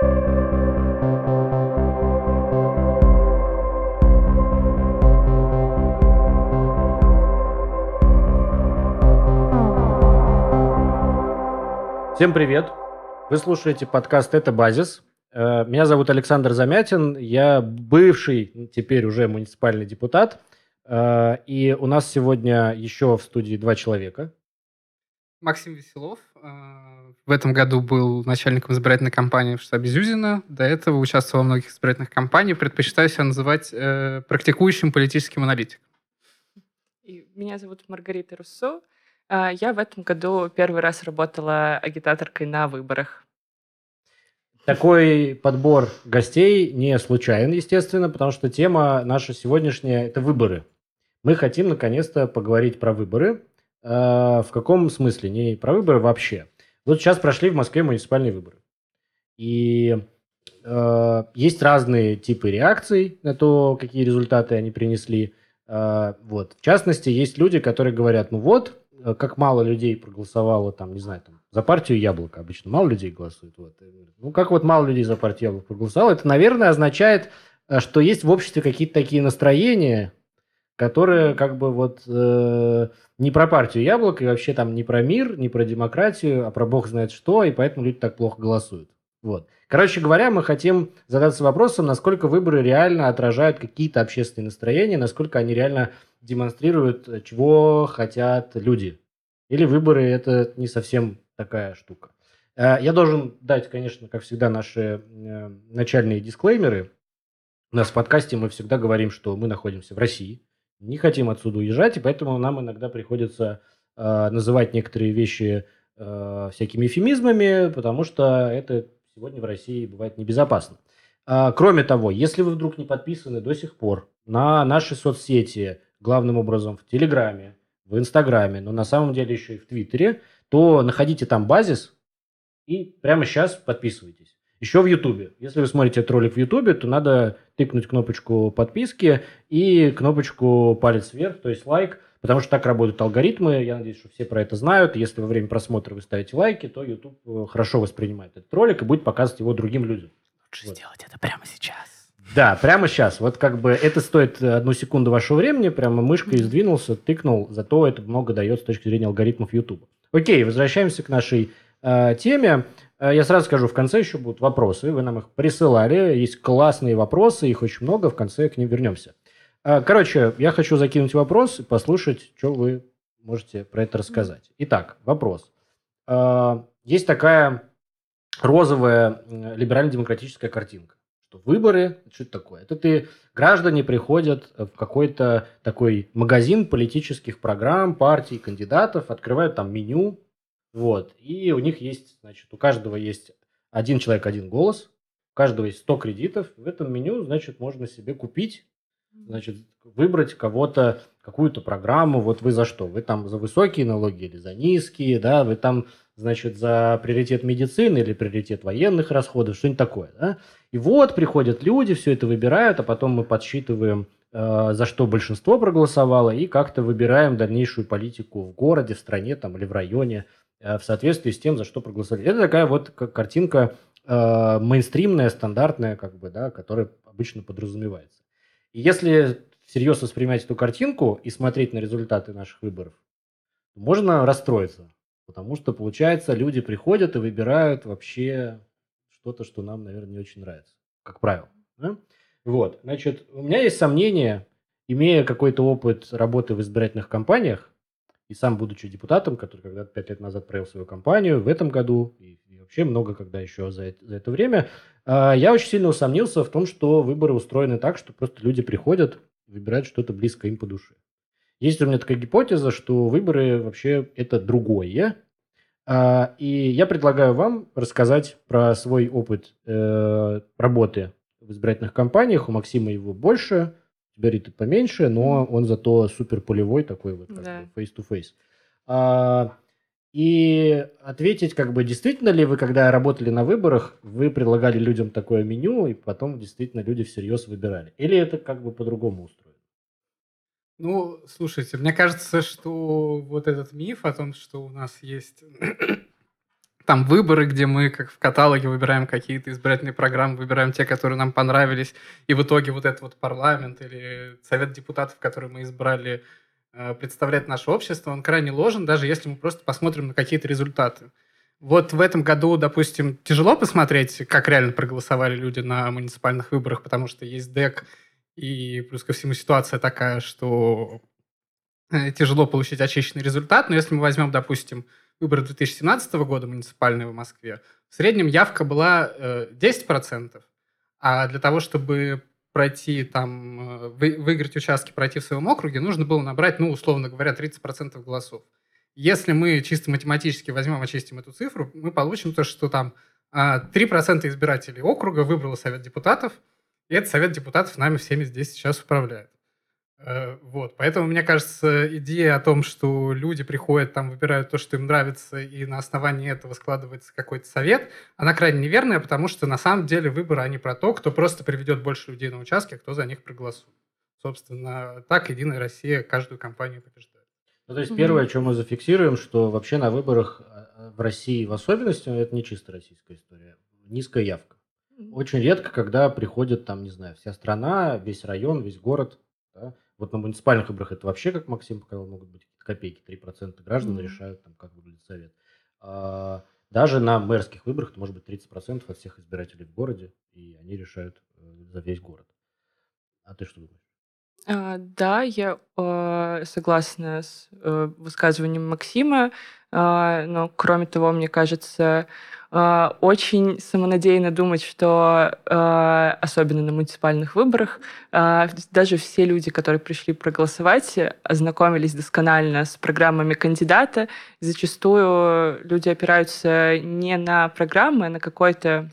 Всем привет! Вы слушаете подкаст «Это базис». Э, меня зовут Александр Замятин, я бывший, теперь уже муниципальный депутат. Э, и у нас сегодня еще в студии два человека. Максим Веселов. Э, в этом году был начальником избирательной кампании в штабе Зюзина. До этого участвовал во многих избирательных кампаниях. Предпочитаю себя называть практикующим политическим аналитиком. И меня зовут Маргарита Руссо. А, я в этом году первый раз работала агитаторкой на выборах. Такой подбор гостей не случайен, естественно, потому что тема наша сегодняшняя – это выборы. Мы хотим наконец-то поговорить про выборы. А, в каком смысле? Не про выборы вообще. Вот сейчас прошли в Москве муниципальные выборы. И э, есть разные типы реакций на то, какие результаты они принесли. Э, вот. В частности, есть люди, которые говорят, ну вот, Э, как мало людей проголосовало, там, не знаю, там, за партию Яблоко обычно мало людей голосует. Вот. Ну, как вот мало людей за партию Яблоко проголосовало, это, наверное, означает, э, что есть в обществе какие-то такие настроения, которые как бы вот э, не про партию Яблоко, и вообще там не про мир, не про демократию, а про бог знает что, и поэтому люди так плохо голосуют. Вот. Короче говоря, мы хотим задаться вопросом, насколько выборы реально отражают какие-то общественные настроения, насколько они реально демонстрируют, э, чего хотят люди. Или выборы – это не совсем такая штука. Э, я должен дать, конечно, как всегда, наши э, начальные дисклеймеры. У нас в подкасте мы всегда говорим, что мы находимся в России, не хотим отсюда уезжать, и поэтому нам иногда приходится называть некоторые вещи всякими эфемизмами, потому что это сегодня в России бывает небезопасно. Кроме того, если вы вдруг не подписаны до сих пор на наши соцсети, главным образом в Телеграме, в Инстаграме, но на самом деле еще и в Твиттере, то находите там базис и прямо сейчас подписывайтесь. Еще в Ютубе. Если вы смотрите этот ролик в Ютубе, то надо тыкнуть кнопочку подписки и кнопочку палец вверх, то есть лайк, потому что так работают алгоритмы. Я надеюсь, что все про это знают. Если во время просмотра вы ставите лайки, то YouTube э, хорошо воспринимает этот ролик и будет показывать его другим людям. Лучше вот. сделать это прямо сейчас. Да, прямо сейчас. Вот как бы это стоит одну секунду вашего времени, прямо мышкой сдвинулся, тыкнул, зато это много дает с точки зрения алгоритмов YouTube. Окей, возвращаемся к нашей э, теме. Э, я сразу скажу, в конце еще будут вопросы, вы нам их присылали, есть классные вопросы, их очень много, в конце к ним вернемся. Э, короче, я хочу закинуть вопрос и послушать, что вы можете про это рассказать. Итак, вопрос. Э, есть такая розовая либерально-демократическая картинка что выборы, что это такое? Это ты, граждане приходят в какой-то такой магазин политических программ, партий, кандидатов, открывают там меню, вот, и у них есть, значит, у каждого есть один человек, один голос, у каждого есть 100 кредитов, в этом меню, значит, можно себе купить, значит, выбрать кого-то, какую-то программу, вот вы за что? Вы там за высокие налоги или за низкие, да, вы там значит, за приоритет медицины или приоритет военных расходов, что-нибудь такое. Да? И вот приходят люди, все это выбирают, а потом мы подсчитываем, э, за что большинство проголосовало, и как-то выбираем дальнейшую политику в городе, в стране там, или в районе в соответствии с тем, за что проголосовали. Это такая вот картинка э, мейнстримная, стандартная, как бы, да, которая обычно подразумевается. И если всерьез воспринимать эту картинку и смотреть на результаты наших выборов, можно расстроиться. Потому что, получается, люди приходят и выбирают вообще что-то, что нам, наверное, не очень нравится, как правило. Да? Вот, значит, у меня есть сомнение, имея какой-то опыт работы в избирательных кампаниях, и сам будучи депутатом, который когда-то пять лет назад провел свою кампанию, в этом году, и, и вообще много когда еще за это, за это время, э, я очень сильно усомнился в том, что выборы устроены так, что просто люди приходят, выбирают что-то близкое им по душе. Есть у меня такая гипотеза, что выборы вообще это другое. А, и я предлагаю вам рассказать про свой опыт э, работы в избирательных кампаниях. У Максима его больше, Рита поменьше, но он зато супер полевой такой вот, как да. бы face-to-face. А, и ответить, как бы, действительно ли вы, когда работали на выборах, вы предлагали людям такое меню, и потом действительно люди всерьез выбирали? Или это как бы по-другому устроено? Ну, слушайте, мне кажется, что вот этот миф о том, что у нас есть там выборы, где мы, как в каталоге, выбираем какие-то избирательные программы, выбираем те, которые нам понравились, и в итоге вот этот вот парламент или совет депутатов, который мы избрали, э, представляет наше общество, он крайне ложен, даже если мы просто посмотрим на какие-то результаты. Вот в этом году, допустим, тяжело посмотреть, как реально проголосовали люди на муниципальных выборах, потому что есть ДЭК, и плюс ко всему ситуация такая, что э, тяжело получить очищенный результат. Но если мы возьмем, допустим, выборы 2017 года муниципальные в Москве, в среднем явка была 10%, э, а для того, чтобы пройти там, э, выиграть участки, пройти в своем округе, нужно было набрать, ну, условно говоря, 30% голосов. Если мы чисто математически возьмем, очистим эту цифру, мы получим то, что там 3% а, избирателей округа выбрало Совет депутатов, и этот Совет депутатов нами всеми здесь сейчас управляет. Э, вот, поэтому, мне кажется, идея о том, что люди приходят, там, выбирают то, что им нравится, и на основании этого складывается какой-то совет, она крайне неверная, потому что на самом деле выборы, они про то, кто просто приведет больше людей на участке, а кто за них проголосует. Собственно, так Единая Россия каждую кампанию побеждает. Ну, то есть первое, что мы зафиксируем, что вообще на выборах а, в России в особенности, это не чисто российская история, низкая явка. Очень редко, когда приходит там, не знаю, вся страна, весь район, весь город. Да? Вот на муниципальных выборах это вообще, как Максим показал, могут быть копейки, 3% граждан mm-hmm. решают, там, как выглядит совет. А, даже на мэрских выборах это может быть 30% от всех избирателей в городе, и они решают э, за весь город. А ты что думаешь? А, да, я, а, согласна с, э, высказыванием Максима. А, но, кроме того, мне кажется, очень самонадеянно думать, что, особенно на муниципальных выборах, даже все люди, которые пришли проголосовать, ознакомились досконально с программами кандидата. Зачастую люди опираются не на программы, а на какой-то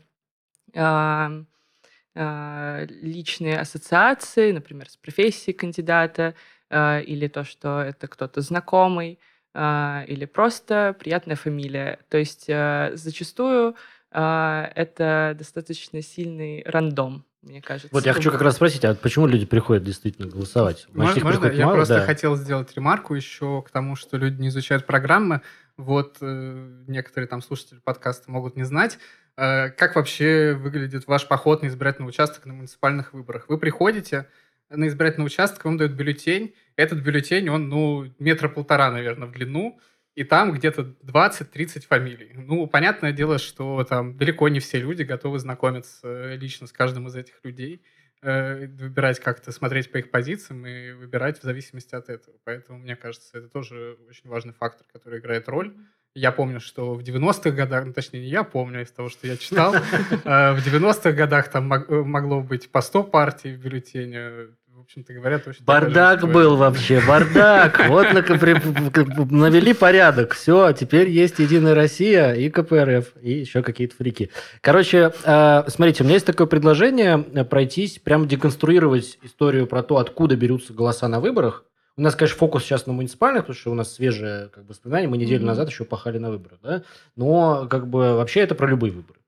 личные ассоциации, например, с профессией кандидата, а, или то, что это кто-то знакомый, а, или просто приятная фамилия. То есть зачастую это достаточно сильный рандом, мне кажется. Вот я хочу как раз спросить, а почему люди приходят действительно голосовать? Может, можно? Я мало? просто да. хотел сделать ремарку еще к тому, что люди не изучают программы. Вот э, некоторые там слушатели подкаста могут не знать. Э, как вообще выглядит ваш поход на избирательный участок на муниципальных выборах? Вы приходите на избирательный участок, вам дают бюллетень. Этот бюллетень, он, ну, метра полтора, наверное, в длину. И там где-то 20-30 фамилий. Ну, понятное дело, что там далеко не все люди готовы знакомиться лично с каждым из этих людей, э, выбирать как-то, смотреть по их позициям и выбирать в зависимости от этого. Поэтому, мне кажется, это тоже очень важный фактор, который играет роль. Я помню, что в 90-х годах, ну, точнее, не я помню, из того, что я читал, э, в 90-х годах там э, могло быть по 100 партий в бюллетене. Общем-то говоря, точно Бардак был вообще, бардак. Вот навели порядок. Все, теперь есть Единая Россия и КПРФ, и еще какие-то фрики. Короче, э, смотрите, у меня есть такое предложение пройтись, прям деконструировать историю про то, откуда берутся голоса на выборах, у нас, конечно, фокус сейчас на муниципальных, потому что у нас свежее как бы, воспоминание. Мы неделю mm-hmm. назад еще пахали на выборах, да? Но как бы вообще это про любые выборы.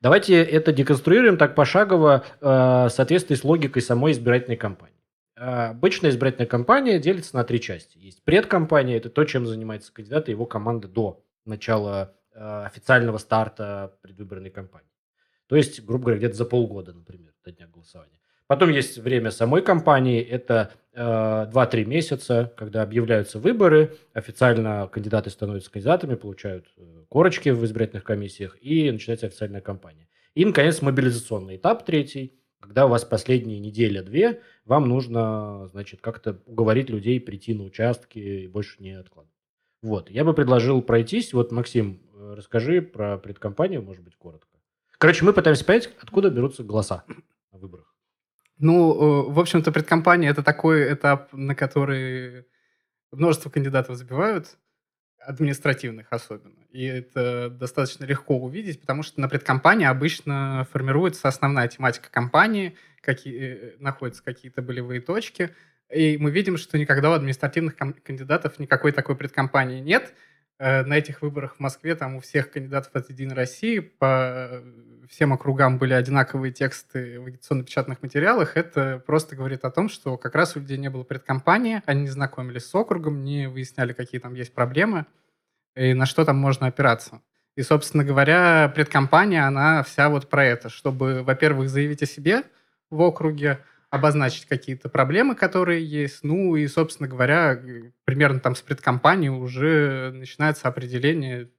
Давайте это деконструируем так пошагово э, в соответствии с логикой самой избирательной кампании. Э, обычная избирательная кампания делится на три части. Есть предкампания, это то, чем занимается кандидат и его команда до начала э, официального старта предвыборной кампании. То есть, грубо говоря, где-то за полгода, например, до дня голосования. Потом есть время самой кампании, это э, 2-3 месяца, когда объявляются выборы, официально кандидаты становятся кандидатами, получают э, корочки в избирательных комиссиях, и начинается официальная кампания. И, наконец, мобилизационный этап третий, когда у вас последние неделя-две, вам нужно, значит, как-то уговорить людей прийти на участки и больше не откладывать. Вот, я бы предложил пройтись. Вот, Максим, э, расскажи про предкомпанию, может быть, коротко. Короче, мы пытаемся понять, откуда берутся голоса на выборах. Ну, э, в общем-то, предкомпания – это такой этап, на который множество кандидатов забивают, административных особенно. И это достаточно легко увидеть, потому что на предкомпании обычно формируется основная тематика кампании, какие, э, находятся какие-то болевые точки, и мы видим, что никогда у административных кандидатов никакой такой предкомпании нет – Э, на этих выборах в Москве там у всех кандидатов от «Единой России» по всем округам были одинаковые тексты в агитационно-печатных материалах, это просто говорит о том, что как раз у людей не было предкомпании, они не знакомились с округом, не выясняли, какие там есть проблемы и на что там можно опираться. И, собственно говоря, предкомпания, она вся вот про это, чтобы, во-первых, заявить о себе в округе, обозначить какие-то проблемы, которые есть. Ну и, собственно говоря, примерно там с предкомпании уже начинается определение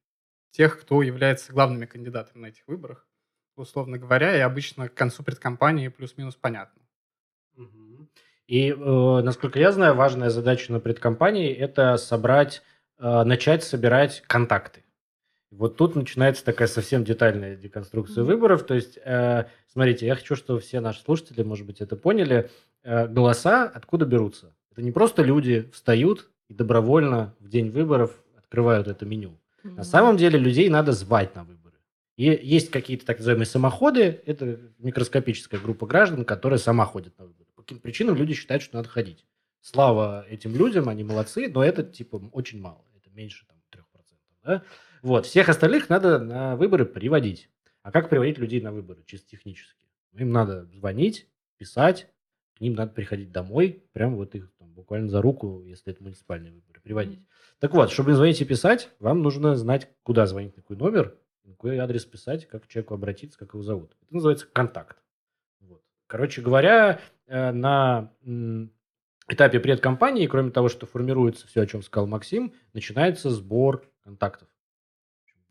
тех, кто является главными кандидатами на этих выборах, условно говоря, и обычно к концу предкомпании плюс-минус понятно. И, э, насколько я знаю, важная задача на предкомпании – это собрать, э, начать собирать контакты. Вот тут начинается такая совсем детальная деконструкция mm-hmm. выборов. То есть, э, смотрите, я хочу, чтобы все наши слушатели, может быть, это поняли. Э, голоса откуда берутся? Это не просто люди встают и добровольно в день выборов открывают это меню. Mm-hmm. На самом деле людей надо звать на выборы. И есть какие-то так называемые самоходы. Это микроскопическая группа граждан, которая сама ходит на выборы. По каким причинам люди считают, что надо ходить. Слава этим людям, они молодцы, но это типа очень мало. Это меньше там 3%. Да? Вот. Всех остальных надо на выборы приводить. А как приводить людей на выборы, чисто технически? Им надо звонить, писать, к ним надо приходить домой, прям вот их там, буквально за руку, если это муниципальные выборы, приводить. Так вот, чтобы звонить и писать, вам нужно знать, куда звонить, на какой номер, на какой адрес писать, как к человеку обратиться, как его зовут. Это называется контакт. Вот. Короче говоря, э, на этапе предкомпании, кроме того, что формируется все, о чем сказал Максим, начинается сбор контактов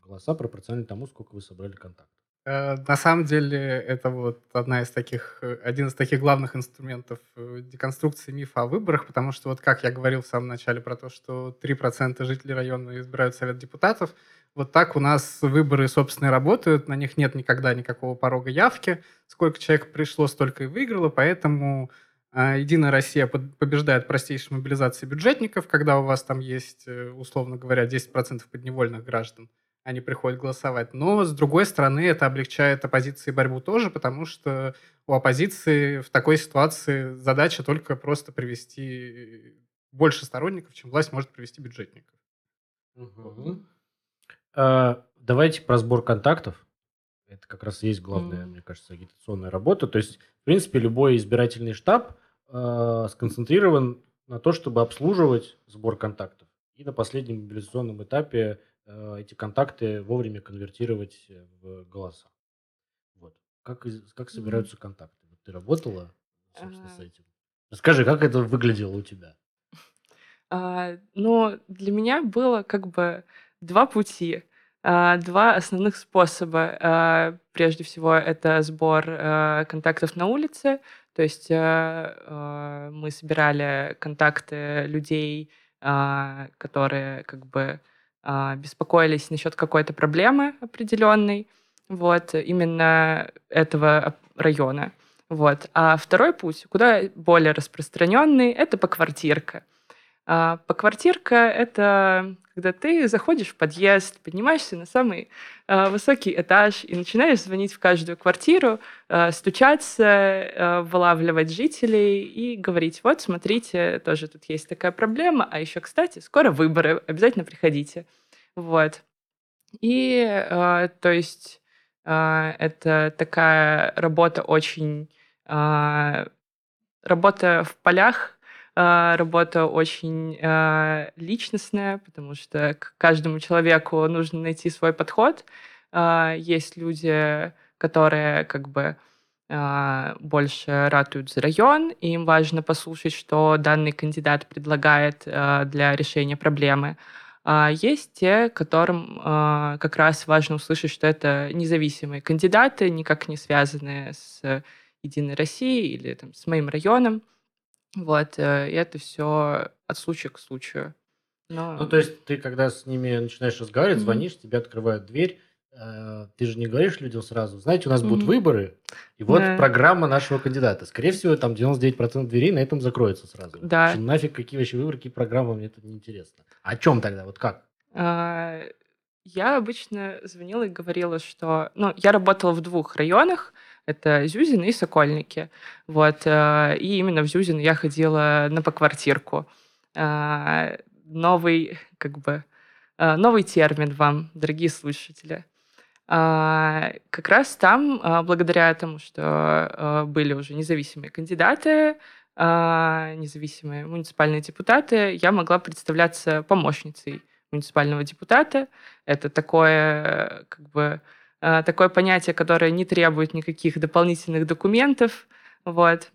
голоса пропорциональны тому, сколько вы собрали контактов. Э, на самом деле это вот одна из таких, э, один из таких главных инструментов э, деконструкции мифа о выборах, потому что вот как я говорил в самом начале про то, что 3% жителей района избирают совет депутатов, вот так у нас выборы, собственно, работают, на них нет никогда никакого порога явки, сколько человек пришло, столько и выиграло, поэтому Единая Россия побеждает простейшей мобилизацией бюджетников, когда у вас там есть, условно говоря, 10% подневольных граждан они приходят голосовать. Но, с другой стороны, это облегчает оппозиции борьбу тоже, потому что у оппозиции в такой ситуации задача только просто привести больше сторонников, чем власть может привести бюджетников. Угу. А, давайте про сбор контактов. Это как раз и есть главная, mm. мне кажется, агитационная работа. То есть, в принципе, любой избирательный штаб э, сконцентрирован на то, чтобы обслуживать сбор контактов. И на последнем мобилизационном этапе Э, эти контакты вовремя конвертировать в голоса. Вот. Как, как собираются контакты? Вот ты работала, собственно, с этим. Расскажи, как это выглядело у тебя? А, ну, для меня было как бы два пути, а, два основных способа. А, прежде всего, это сбор а, контактов на улице, то есть а, а, мы собирали контакты людей, а, которые как бы а, беспокоились насчет какой-то проблемы определенной, вот, именно этого района. Вот. А второй путь, куда более распространенный, это поквартирка. А поквартирка — это когда ты заходишь в подъезд, поднимаешься на самый э, высокий этаж и начинаешь звонить в каждую квартиру, э, стучаться, э, вылавливать жителей и говорить, вот, смотрите, тоже тут есть такая проблема, а еще, кстати, скоро выборы, обязательно приходите. Вот. И, э, то есть, э, это такая работа очень... Э, работа в полях, работа очень а, личностная, потому что к каждому человеку нужно найти свой подход. А, есть люди, которые как бы больше ратуют за район, и им важно послушать, что данный кандидат предлагает для решения проблемы. А есть те, которым как раз важно услышать, что это независимые кандидаты, никак не связанные с Единой Россией или там, с моим районом. Вот, э, и это все от случая к случаю. Но... Ну, то есть ты, когда с ними начинаешь разговаривать, mm-hmm. звонишь, тебе открывают дверь, э, ты же не говоришь людям сразу, знаете, у нас будут выборы, и вот да. программа нашего кандидата. Скорее всего, там 99% дверей на этом закроется сразу. Да. Что нафиг, какие вообще выборы, какие программы, мне это неинтересно. О чем тогда, вот как? А, я обычно звонила и говорила, что... Ну, я работала в двух районах, это Зюзин и Сокольники. Вот. Э, и именно в Зюзин я ходила на поквартирку. Э, новый, как бы, э, новый термин вам, дорогие слушатели. Как раз там, благодаря тому, что были уже независимые кандидаты, независимые муниципальные депутаты, я могла представляться помощницей муниципального депутата. Это такое, как бы, такое понятие, которое не требует никаких дополнительных документов. Вот.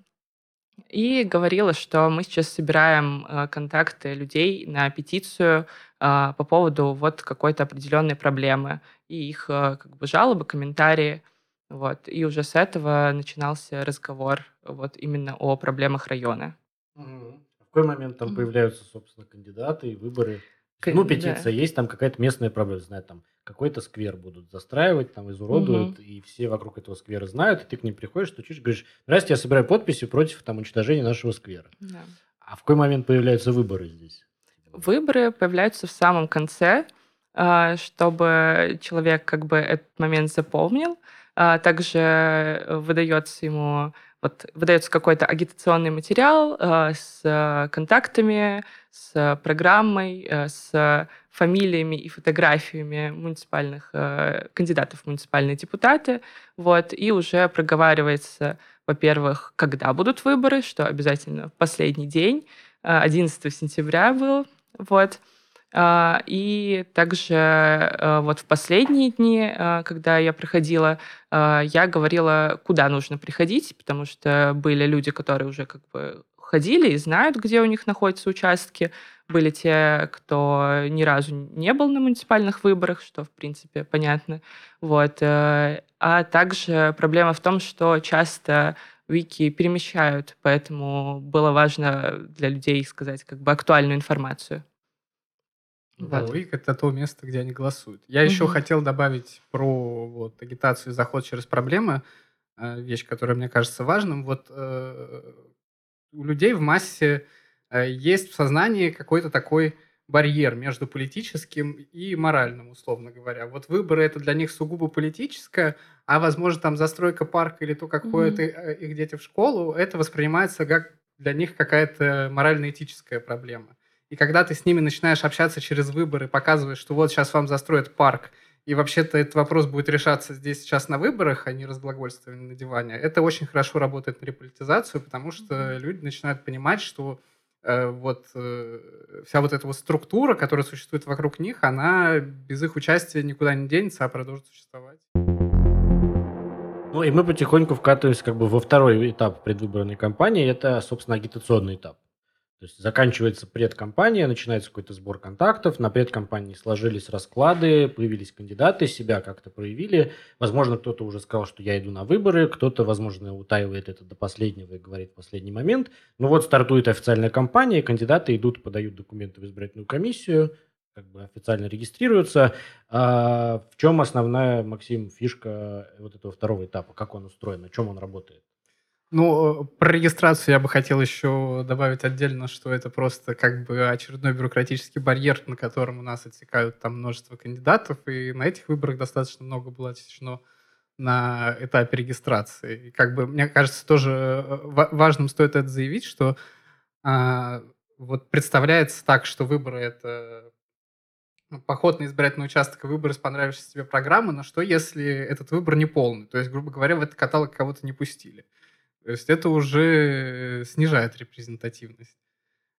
И говорила, что мы сейчас собираем э, контакты людей на петицию по поводу вот какой-то определенной проблемы и их как бы жалобы, комментарии. Вот. И уже с этого начинался разговор вот именно о проблемах района. В какой момент там появляются, собственно, кандидаты и выборы? Ну, петиция да. есть, там какая-то местная проблема, знаю, там какой-то сквер будут застраивать, там изуродуют, угу. и все вокруг этого сквера знают, и ты к ним приходишь, стучишь, говоришь, здрасте, я собираю подписи против там уничтожения нашего сквера. Да. А в какой момент появляются выборы здесь? Выборы появляются в самом конце, а, чтобы человек как бы этот момент запомнил, а также выдается ему вот выдается какой-то агитационный материал э, с контактами, с программой, э, с фамилиями и фотографиями муниципальных э, кандидатов в муниципальные депутаты, вот, и уже проговаривается, во-первых, когда будут выборы, что обязательно последний день, 11 сентября был, вот, и также э, вот в последние дни, э, когда я приходила, э, я говорила, куда нужно приходить, потому что были люди, которые уже как бы ходили и знают, где у них находятся участки. Были те, кто ни разу не был на муниципальных выборах, что, в принципе, понятно. Вот. А также проблема в том, что часто вики перемещают, поэтому было важно для людей сказать как бы актуальную информацию. Да, Вот. это то место, где они голосуют. Я еще хотел добавить про вот, агитацию и заход через проблемы, э, вещь, которая мне кажется важным. Вот э, у людей в массе э, есть в сознании какой-то такой барьер между политическим и моральным, условно говоря. Вот выборы это для них сугубо политическое, а возможно там застройка парка или то, как ходят их дети в школу, это воспринимается как для них какая-то морально-этическая проблема. И когда ты с ними начинаешь общаться через выборы, показываешь, что вот сейчас вам застроят парк, и вообще-то этот вопрос будет решаться здесь сейчас на выборах, а не разглагольствованием на диване, это очень хорошо работает на реполитизацию, потому что люди начинают понимать, что э, вот э, вся вот эта вот структура, которая существует вокруг них, она без их участия никуда не денется, а продолжит существовать. Ну и мы потихоньку вкатываемся как бы во второй этап предвыборной кампании, это, собственно, агитационный этап. То есть заканчивается предкомпания, начинается какой-то сбор контактов, на предкомпании сложились расклады, появились кандидаты, себя как-то проявили. Возможно, кто-то уже сказал, что я иду на выборы, кто-то, возможно, утаивает это до последнего и говорит в последний момент. Ну вот стартует официальная кампания, кандидаты идут, подают документы в избирательную комиссию, как бы официально регистрируются. А в чем основная, Максим, фишка вот этого второго этапа? Как он устроен, на чем он работает? Ну, про регистрацию я бы хотел еще добавить отдельно, что это просто как бы очередной бюрократический барьер, на котором у нас отсекают там множество кандидатов, и на этих выборах достаточно много было отсечено на этапе регистрации. И как бы, мне кажется, тоже э, важным стоит это заявить, что а, вот представляется так, что выборы — это ну, поход на избирательный участок и выбор из понравившейся тебе программы, но что если этот выбор не полный? То есть, грубо говоря, в этот каталог кого-то не пустили. То есть это уже снижает репрезентативность.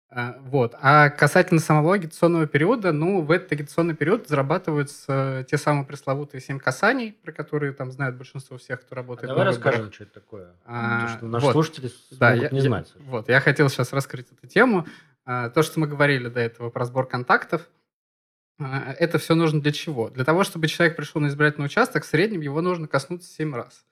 А, вот. А касательно самого агитационного периода, ну, в этот агитационный период зарабатываются те самые пресловутые семь касаний, про которые там знают большинство всех, кто работает. А давай расскажем, что это такое. А, то, что наши вот. слушатели да, я, не знать. Я, вот, я хотел сейчас раскрыть эту тему. А, то, что мы говорили до этого про сбор контактов, а, это все нужно для чего? Для того, чтобы человек пришел на избирательный участок, в среднем его нужно коснуться семь раз.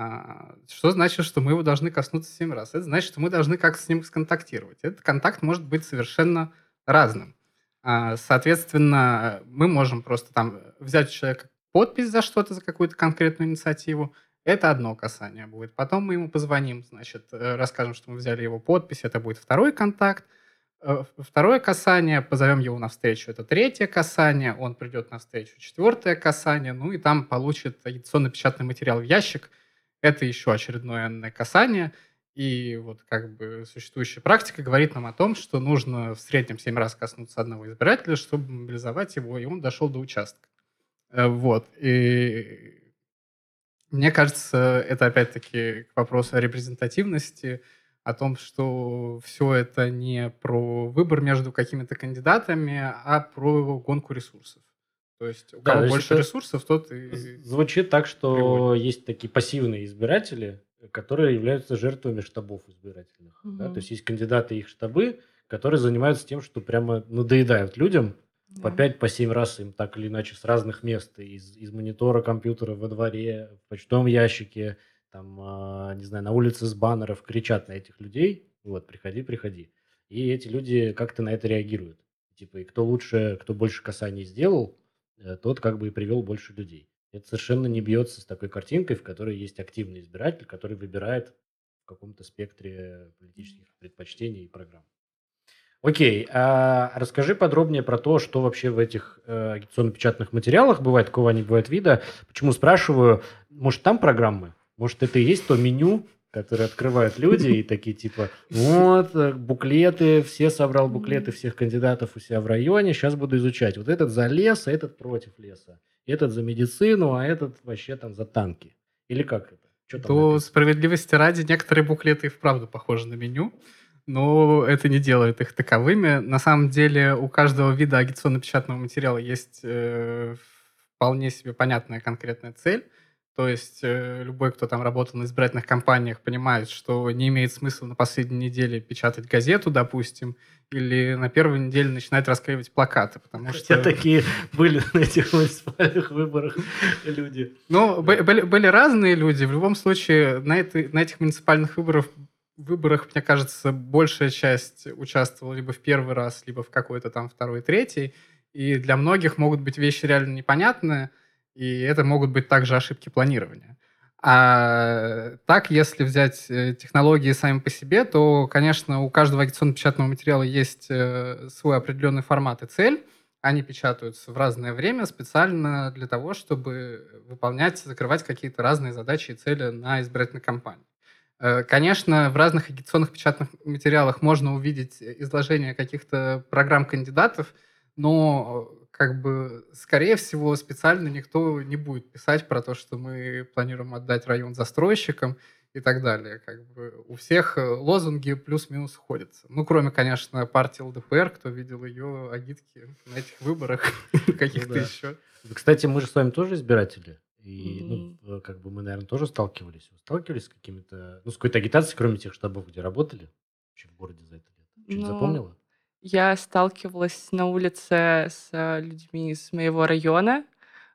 А, что значит, что мы его должны коснуться семь раз? Это значит, что мы должны как-то с ним сконтактировать. Этот контакт может быть совершенно разным. А, соответственно, мы можем просто там взять у человека подпись за что-то, за какую-то конкретную инициативу. Это одно касание будет. Потом мы ему позвоним, значит, э, расскажем, что мы взяли его подпись. Это будет второй контакт. Э, второе касание, позовем его на встречу, это третье касание, он придет на встречу, четвертое касание, ну и там получит агитационно-печатный материал в ящик, это еще очередное касание. И вот как бы существующая практика говорит нам о том, что нужно в среднем 7 раз коснуться одного избирателя, чтобы мобилизовать его, и он дошел до участка. Э, вот. И мне кажется, это опять-таки к вопросу о репрезентативности, о том, что все это не про выбор между какими-то кандидатами, а про гонку ресурсов. То есть у Да, кого есть больше ресурсов, тот и... Звучит так, что Приводит. есть такие пассивные избиратели, которые являются жертвами штабов избирательных. да. Мгм. То есть есть кандидаты и их штабы, которые занимаются тем, что прямо надоедают людям, по Да. 5 по 7 раз им так или иначе с разных мест, из, из монитора компьютера во дворе, в почтовом ящике, там, а, не знаю, на улице с баннеров кричат на этих людей, вот, приходи, приходи. И эти люди как-то на это реагируют. Типа, и кто лучше, кто больше касаний сделал, э, тот как бы и привел больше людей. Это совершенно не бьется с такой картинкой, в которой есть активный избиратель, который выбирает в каком-то спектре политических предпочтений и программ. Окей, а расскажи подробнее про то, что вообще в этих э, агитационно-печатных материалах бывает, какого они бывают вида. Почему спрашиваю, может там программы? Может это и есть то меню, которое открывают люди и такие типа, вот, э, буклеты, все собрал буклеты всех кандидатов у себя в районе, сейчас буду изучать. Вот этот за лес, а этот против леса. Этот за медицину, а этот вообще там за танки. Или как это? Что То справедливости ради, некоторые буклеты и вправду похожи на меню, но это не делает их таковыми. На самом деле у каждого вида агитационно-печатного материала есть э, вполне себе понятная конкретная цель. То есть э, любой, кто там работал на избирательных кампаниях, понимает, что не имеет смысла на последней неделе печатать газету, допустим, или на первой неделе начинать расклеивать плакаты, потому что... Хотя такие были на этих муниципальных выборах люди. Ну, бы- были, были разные люди. В любом случае, на, этой, на этих муниципальных выборах, выборах, мне кажется, большая часть участвовала либо в первый раз, либо в какой-то там второй, третий. И для многих могут быть вещи реально непонятные, и это могут быть также ошибки планирования. А так, если взять э, технологии сами по себе, то, конечно, у каждого агитационно-печатного материала есть э, свой определенный формат и цель. Они печатаются в разное время специально для того, чтобы выполнять, закрывать какие-то разные задачи и цели на избирательной кампании. Э, Конечно, в разных агитационных печатных материалах можно увидеть изложение каких-то программ кандидатов, но как бы, скорее всего, специально никто не будет писать про то, что мы планируем отдать район застройщикам и так далее. Как бы у всех э, лозунги плюс-минус сходятся. Ну, кроме, конечно, партии ЛДПР, кто видел ее агитки на этих выборах, каких-то да. еще. Кстати, мы же с вами тоже избиратели. И, ну, как бы мы, наверное, тоже сталкивались. Вы сталкивались с какими-то, ну, с какой-то агитацией, кроме тех штабов, где работали? Вообще в городе за это лето? Что-нибудь Ну, запомнила? Я сталкивалась на улице с э, людьми из моего района.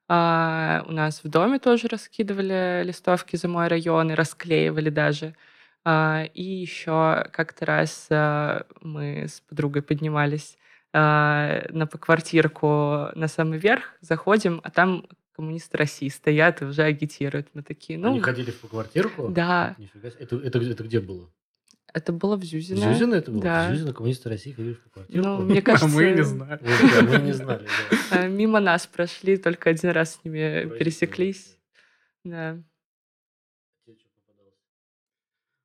А, у нас в доме тоже раскидывали листовки за мой район и расклеивали даже. А, и еще как-то раз а, мы с подругой поднимались а, на поквартирку на самый верх, заходим, а там коммунисты России стоят и уже агитируют. Мы такие, ну, Они ходили в квартирку? да, Нифига себе. Это, это, это где было? Это было в Зюзино. Зюзино это было? Да. Зюзино, коммунисты России ходили в квартирку? Ну, мне А кажется, мы не знали. Мы не знали. э, мимо нас прошли, только один раз с ними пересеклись. Да.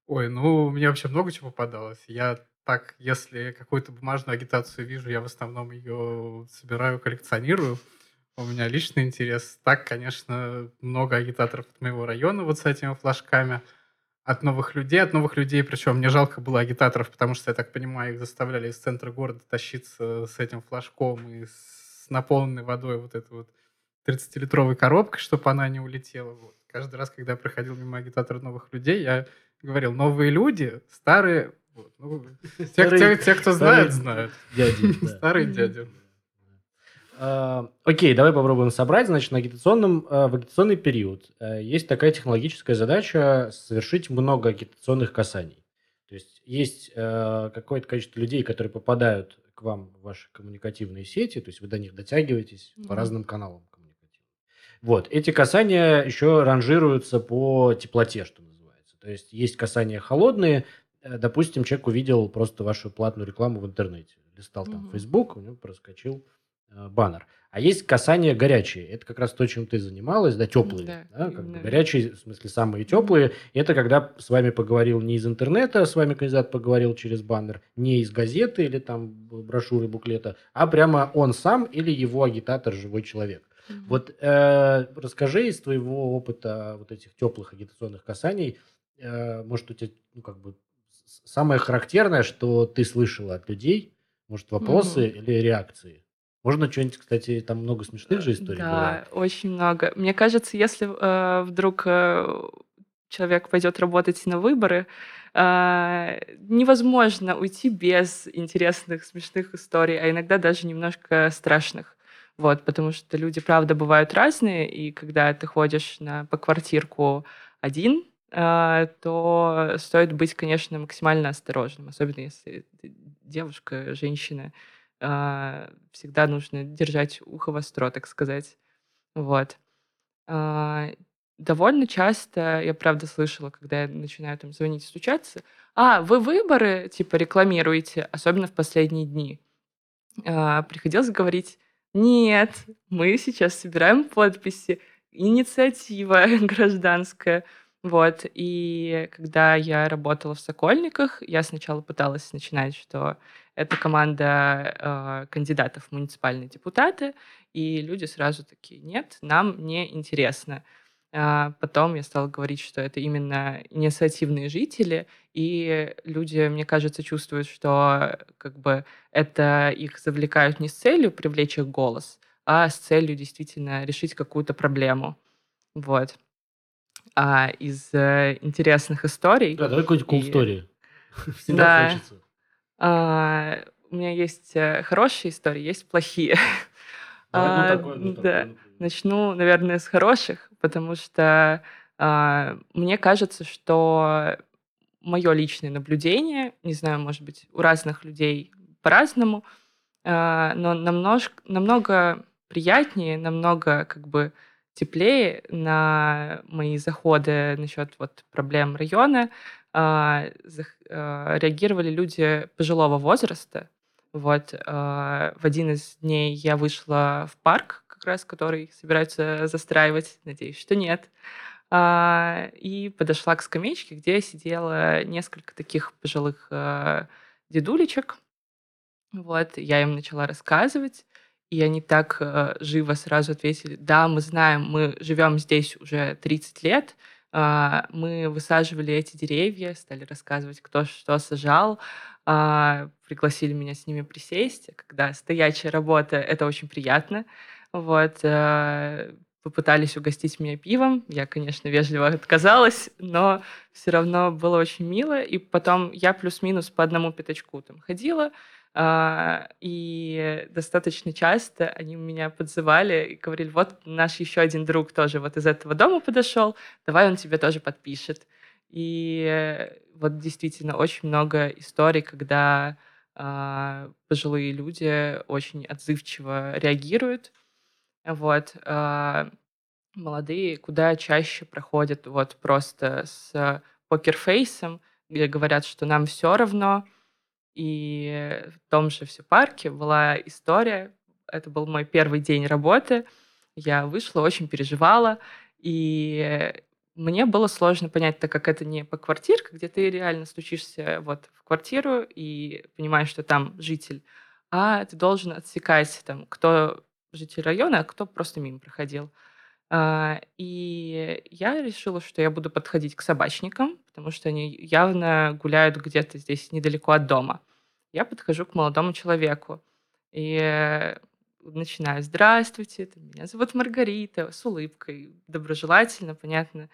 Ой, ну, мне вообще много чего попадалось. Я так, если какую-то бумажную агитацию вижу, я в основном ее собираю, коллекционирую. У меня личный интерес. Так, конечно, много агитаторов от моего района вот с этими флажками. От новых людей, от новых людей, причем мне жалко было агитаторов, потому что, я так понимаю, их заставляли из центра города тащиться с этим флажком и с наполненной водой вот этой вот 30-литровой коробкой, чтобы она не улетела. Вот. Каждый раз, когда я проходил мимо агитатора новых людей, я говорил, новые люди, старые... Вот, ну, те, Старые- те- те, кто старые знает, знают. Дяди. да. Старые дяди. А, Окей, давай попробуем собрать. Значит, на агитационном, а, в агитационный период а, есть такая технологическая задача совершить много агитационных касаний. То есть есть какое-то количество людей, которые попадают к вам в ваши коммуникативные сети, то есть вы до них дотягиваетесь по Мгм. разным каналам коммуникативным. Вот, эти касания еще ранжируются по теплоте, что называется. То есть есть касания холодные, Э, допустим, человек увидел просто вашу платную рекламу в интернете, листал там Мгм. Facebook, у него проскочил э, баннер. А есть касания горячие. Это как раз то, чем ты занималась, да, теплые. Да, Да, как бы горячие, в смысле, самые теплые. Это когда с вами поговорил не из интернета, с вами кандидат поговорил через баннер, не из газеты или там брошюры, буклета, а прямо он сам или его агитатор, живой человек. Мгм. Вот э, расскажи из твоего опыта вот этих теплых агитационных касаний, э, может, у тебя, ну, как бы, самое характерное, что ты слышала от людей? Может, вопросы mm-hmm. или реакции? Можно что-нибудь, кстати, там много смешных же историй Да, было. очень много. Мне кажется, если э, вдруг э, человек пойдет работать на выборы, э, невозможно уйти без интересных, смешных историй, а иногда даже немножко страшных. Вот, потому что люди, правда, бывают разные, и когда ты ходишь на, по квартирку один, э, то стоит быть, конечно, максимально осторожным, особенно если девушка, женщина. Э, всегда нужно держать ухо востро, так сказать. Вот. Э, довольно часто, я правда слышала, когда я начинаю там звонить, стучаться, а, вы выборы, типа, рекламируете, особенно в последние дни. Э, приходилось говорить, нет, мы сейчас собираем подписи, инициатива гражданская. Вот, и когда я работала в Сокольниках, я сначала пыталась начинать, что это команда э, кандидатов в муниципальные депутаты, и люди сразу такие, нет, нам не интересно. А потом я стала говорить, что это именно инициативные жители, и люди, мне кажется, чувствуют, что как бы это их завлекают не с целью привлечь их голос, а с целью действительно решить какую-то проблему. Вот. А из э, интересных историй... Да, давай какую-нибудь cool и... story. Всегда да. хочется. А, у меня есть э, хорошие истории, есть плохие. Давай, ну, такое, ну, да. такое, ну, Начну, наверное, с хороших, потому что а, мне кажется, что мое личное наблюдение, не знаю, может быть, у разных людей по-разному, а, но намного, намного приятнее, намного как бы теплее на мои заходы насчет вот проблем района а, а, реагировали люди пожилого возраста. Вот а, в один из дней я вышла в парк, как раз который собираются застраивать, надеюсь, что нет, и подошла к скамеечке, где сидело несколько таких пожилых а, дедулечек. Вот, я им начала рассказывать, и они так э, живо сразу ответили, да, мы знаем, мы живем здесь уже 30 лет, э, мы высаживали эти деревья, стали рассказывать, кто что сажал, э, пригласили меня с ними присесть. Когда стоячая работа, это очень приятно. Вот, э, попытались угостить меня пивом. Я, конечно, вежливо отказалась, но все равно было очень мило. И потом я плюс-минус по одному пятачку там ходила, а, и достаточно часто они меня подзывали и говорили, вот наш еще один друг тоже вот из этого дома подошел, давай он тебе тоже подпишет. И вот действительно очень много историй, когда а, пожилые люди очень отзывчиво реагируют. Вот. А, молодые куда чаще проходят вот просто с покерфейсом, где говорят, что нам все равно, и в том же все парке была история. Это был мой первый день работы. Я вышла, очень переживала. И мне было сложно понять, так как это не по квартирке, где ты реально стучишься вот в квартиру и понимаешь, что там житель, а ты должен отсекать, там, кто житель района, а кто просто мимо проходил. А, и я решила, что я буду подходить к собачникам, потому что они явно гуляют где-то здесь недалеко от дома. Я подхожу к молодому человеку и начинаю «Здравствуйте, меня зовут Маргарита», с улыбкой, доброжелательно, понятно.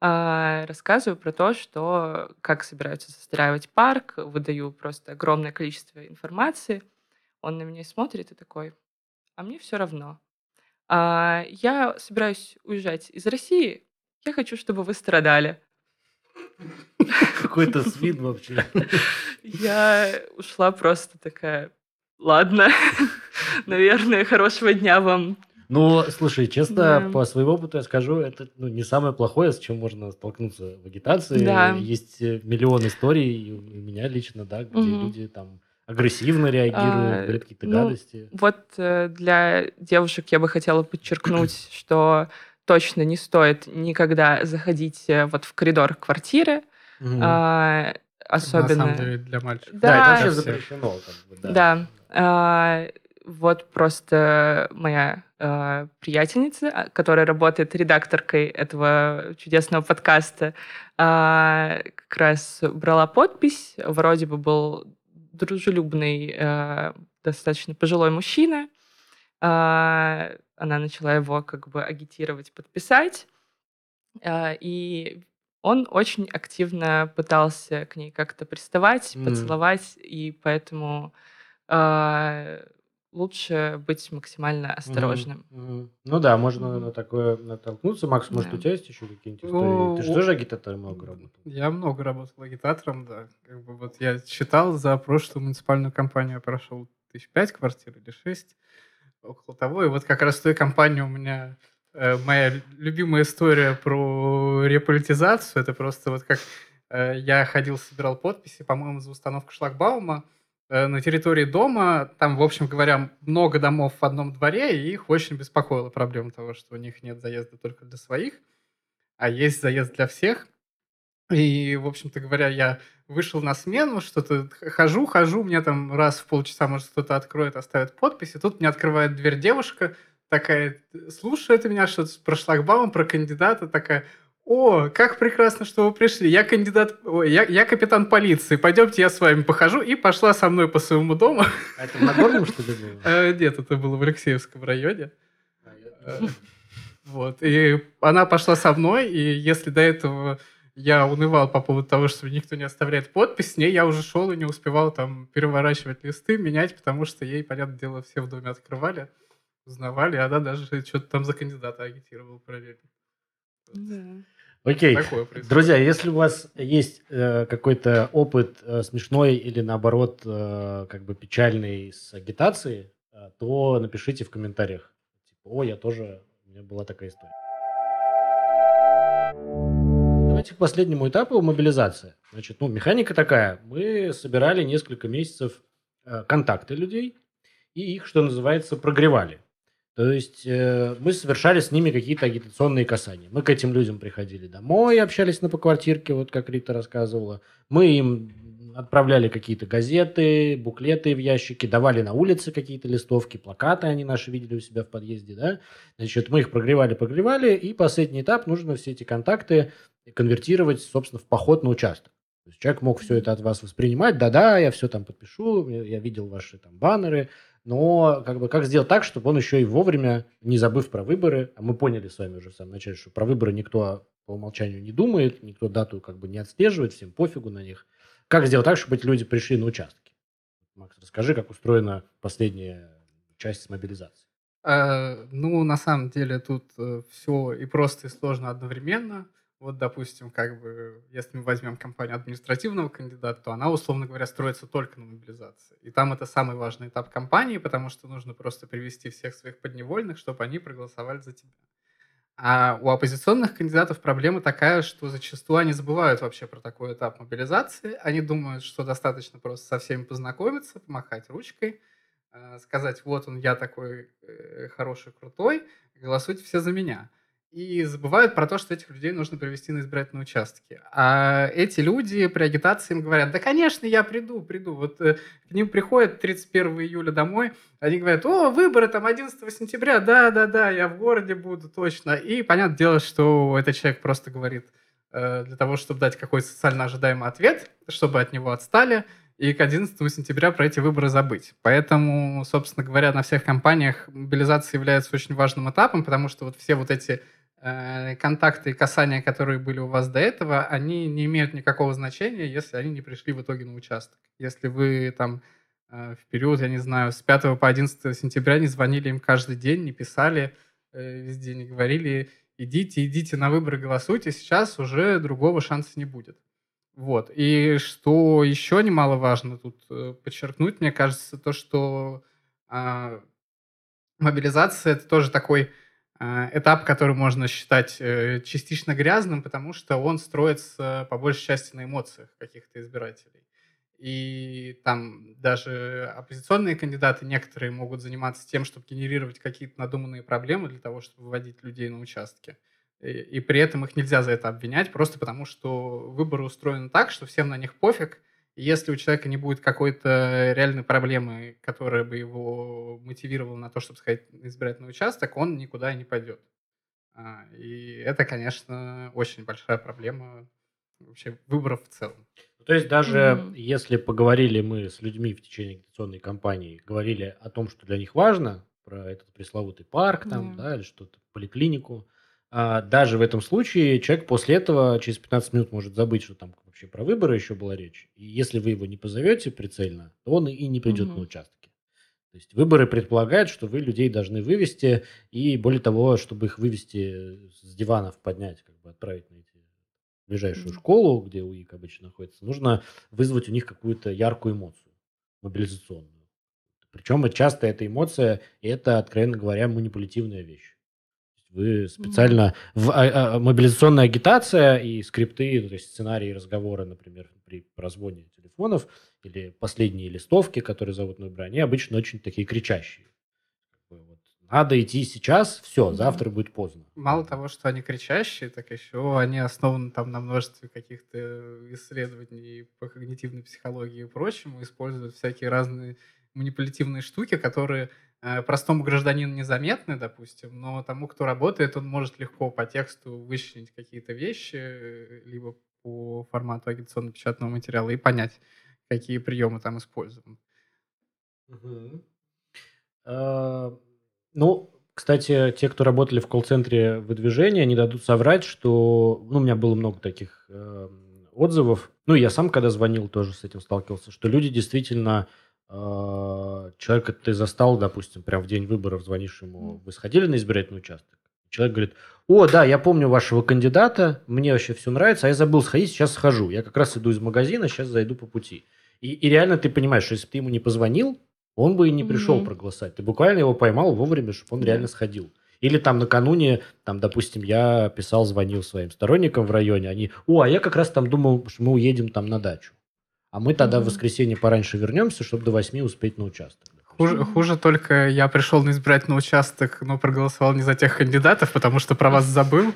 А, рассказываю про то, что как собираются застраивать парк, выдаю просто огромное количество информации. Он на меня смотрит и такой, а мне все равно. А, я собираюсь уезжать из России. Я хочу, чтобы вы страдали. Какой-то свин вообще. Я ушла просто такая, ладно, наверное, хорошего дня вам. Ну, слушай, честно, да. по своему опыту я скажу, это ну, не самое плохое, с чем можно столкнуться в агитации. Да. Есть э, миллион историй, у меня лично, да, где угу. люди там агрессивно реагируют, а, говорят какие-то ну, гадости. Вот э, для девушек я бы хотела подчеркнуть, что точно не стоит никогда заходить э, вот в коридор квартиры, mm а, особенно... На самом деле для мальчиков. Да, да это вообще запрещено. Как бы, да. да. А, вот просто моя э, приятельница, а, которая работает редакторкой этого чудесного подкаста, э, как раз брала подпись. Вроде бы был дружелюбный, э, достаточно пожилой мужчина. Э, она начала его как бы агитировать, подписать. Э, и он очень активно пытался к ней как-то приставать, mm. поцеловать, и поэтому э, лучше быть максимально осторожным. Mm-hmm. Ну да, можно на такое натолкнуться. Макс, может, да. у тебя есть еще какие-нибудь истории? Ты же тоже агитатором много работал? Я много работал агитатором, да. Как бы вот я читал за прошлую муниципальную кампанию, прошел тысяч пять квартир или шесть, около того. И вот как раз в той компании у меня э, моя любимая история про реполитизацию. Это просто вот как э, я ходил, собирал подписи, по-моему, за установку шлагбаума Э, на территории дома, там, в общем говоря, много домов в одном дворе, и их очень беспокоила проблема того, что у них нет заезда только для своих, а есть заезд для всех. И, в общем-то говоря, я вышел на смену, что-то хожу, хожу, мне там раз в полчаса, может, кто-то откроет, оставит подпись, и тут мне открывает дверь девушка, такая, слушает меня что-то про шлагбаум, про кандидата, такая, о, как прекрасно, что вы пришли. Я кандидат, ой, я, я капитан полиции. Пойдемте, я с вами похожу. И пошла со мной по своему дому. А это в Нагорном, что ли, было? Э, нет, это было в Алексеевском районе. А, э, вот. И она пошла со мной, и если до этого я унывал по поводу того, что никто не оставляет подпись, с ней я уже шел и не успевал там переворачивать листы, менять, потому что ей, понятное дело, все в доме открывали, узнавали, и она даже что-то там за кандидата агитировала проверить. Да. Окей. Друзья, если у вас есть э, какой-то опыт э, смешной или наоборот э, как бы печальный с агитацией, э, то напишите в комментариях. Типа, о, я тоже, у меня была такая история. Давайте к последнему этапу мобилизация. Значит, ну, механика такая. Мы собирали несколько месяцев э, контакты людей и их, что называется, прогревали. То есть э, мы совершали с ними какие-то агитационные касания. Мы к этим людям приходили домой, общались на поквартирке, вот как Рита рассказывала. Мы им отправляли какие-то газеты, буклеты в ящики, давали на улице какие-то листовки, плакаты они наши видели у себя в подъезде, да. Значит, мы их прогревали, прогревали, и последний этап нужно все эти контакты конвертировать, собственно, в поход на участок. То есть человек мог все это от вас воспринимать, да-да, я все там подпишу, я видел ваши там баннеры, но как бы как сделать так, чтобы он еще и вовремя, не забыв про выборы, а мы поняли с вами уже в самом начале, что про выборы никто по умолчанию не думает, никто дату как бы не отслеживает, всем пофигу на них. Как сделать так, чтобы эти люди пришли на участки? Макс, расскажи, как устроена последняя часть с мобилизацией. А, ну, на самом деле тут э, все и просто, и сложно одновременно. Вот, допустим, как бы, если мы возьмем компанию административного кандидата, то она, условно говоря, строится только на мобилизации. И там это самый важный этап компании, потому что нужно просто привести всех своих подневольных, чтобы они проголосовали за тебя. А у оппозиционных кандидатов проблема такая, что зачастую они забывают вообще про такой этап мобилизации. Они думают, что достаточно просто со всеми познакомиться, помахать ручкой, э, сказать, вот он, я такой э, хороший, крутой, голосуйте все за меня и забывают про то, что этих людей нужно привести на избирательные участки. А эти люди при агитации им говорят, да, конечно, я приду, приду. Вот э, к ним приходят 31 июля домой, они говорят, о, выборы там 11 сентября, да-да-да, я в городе буду точно. И понятное дело, что этот человек просто говорит э, для того, чтобы дать какой-то социально ожидаемый ответ, чтобы от него отстали, и к 11 сентября про эти выборы забыть. Поэтому, собственно говоря, на всех компаниях мобилизация является очень важным этапом, потому что вот все вот эти контакты и касания, которые были у вас до этого, они не имеют никакого значения, если они не пришли в итоге на участок. Если вы там э, в период, я не знаю, с 5 по 11 сентября не звонили им каждый день, не писали э, везде, не говорили, идите, идите на выборы, голосуйте, сейчас уже другого шанса не будет. Вот. И что еще немаловажно тут подчеркнуть, мне кажется, то, что э, мобилизация это тоже такой а, этап, который можно считать э, частично грязным, потому что он строится по большей части на эмоциях каких-то избирателей. И там даже оппозиционные кандидаты некоторые могут заниматься тем, чтобы генерировать какие-то надуманные проблемы для того, чтобы выводить людей на участки. И, и при этом их нельзя за это обвинять, просто потому что выборы устроены так, что всем на них пофиг, Если у человека не будет какой-то реальной проблемы, которая бы его мотивировала на то, чтобы сходить на избирательный участок, он никуда не пойдет. А, и это, конечно, очень большая проблема вообще выборов в целом. То есть даже mm-hmm. если поговорили мы с людьми в течение агитационной кампании, говорили о том, что для них важно, про этот пресловутый парк там, mm-hmm. да, или что-то, поликлинику, а, даже в этом случае человек после этого через 15 минут может забыть, что там вообще про выборы еще была речь. И если вы его не позовете прицельно, то он и не придет mm-hmm. на участки. То есть выборы предполагают, что вы людей должны вывести, и более того, чтобы их вывести с диванов поднять, как бы отправить на эти ближайшую mm-hmm. школу, где УИК обычно находится, нужно вызвать у них какую-то яркую эмоцию, мобилизационную. Причем часто эта эмоция – это, откровенно говоря, манипулятивная вещь. Вы специально... Mm-hmm. В, а, а, мобилизационная агитация и скрипты, то есть сценарии разговора, например, при прозвоне телефонов или последние листовки, которые зовут на они обычно очень такие кричащие. Надо идти сейчас, все, завтра будет поздно. Мало того, что они кричащие, так еще они основаны там на множестве каких-то исследований по когнитивной психологии и прочему, используют всякие разные манипулятивные штуки, которые простому гражданину незаметны, допустим, но тому, кто работает, он может легко по тексту вычленить какие-то вещи, э, либо по формату агитационно-печатного материала и понять, какие приемы там используем. Угу. Ну, кстати, те, кто работали в колл-центре выдвижения, не дадут соврать, что... Ну, у меня было много таких э, отзывов. Ну, я сам, когда звонил, тоже с этим сталкивался, что люди действительно... Э, человека ты застал, допустим, прям в день выборов звонишь ему, вы сходили на избирательный участок? Человек говорит, о, да, я помню вашего кандидата, мне вообще все нравится, а я забыл сходить, сейчас схожу. Я как раз иду из магазина, сейчас зайду по пути. И, и реально ты понимаешь, что если бы ты ему не позвонил, он бы и не пришел mm-hmm. проголосовать. Ты буквально его поймал вовремя, чтобы он yeah. реально сходил. Или там накануне, там, допустим, я писал, звонил своим сторонникам в районе, они, о, а я как раз там думал, что мы уедем там на дачу. А мы тогда в воскресенье пораньше вернемся, чтобы до восьми успеть на участок. Хуже, хуже только я пришел на избирательный участок, но проголосовал не за тех кандидатов, потому что про вас забыл.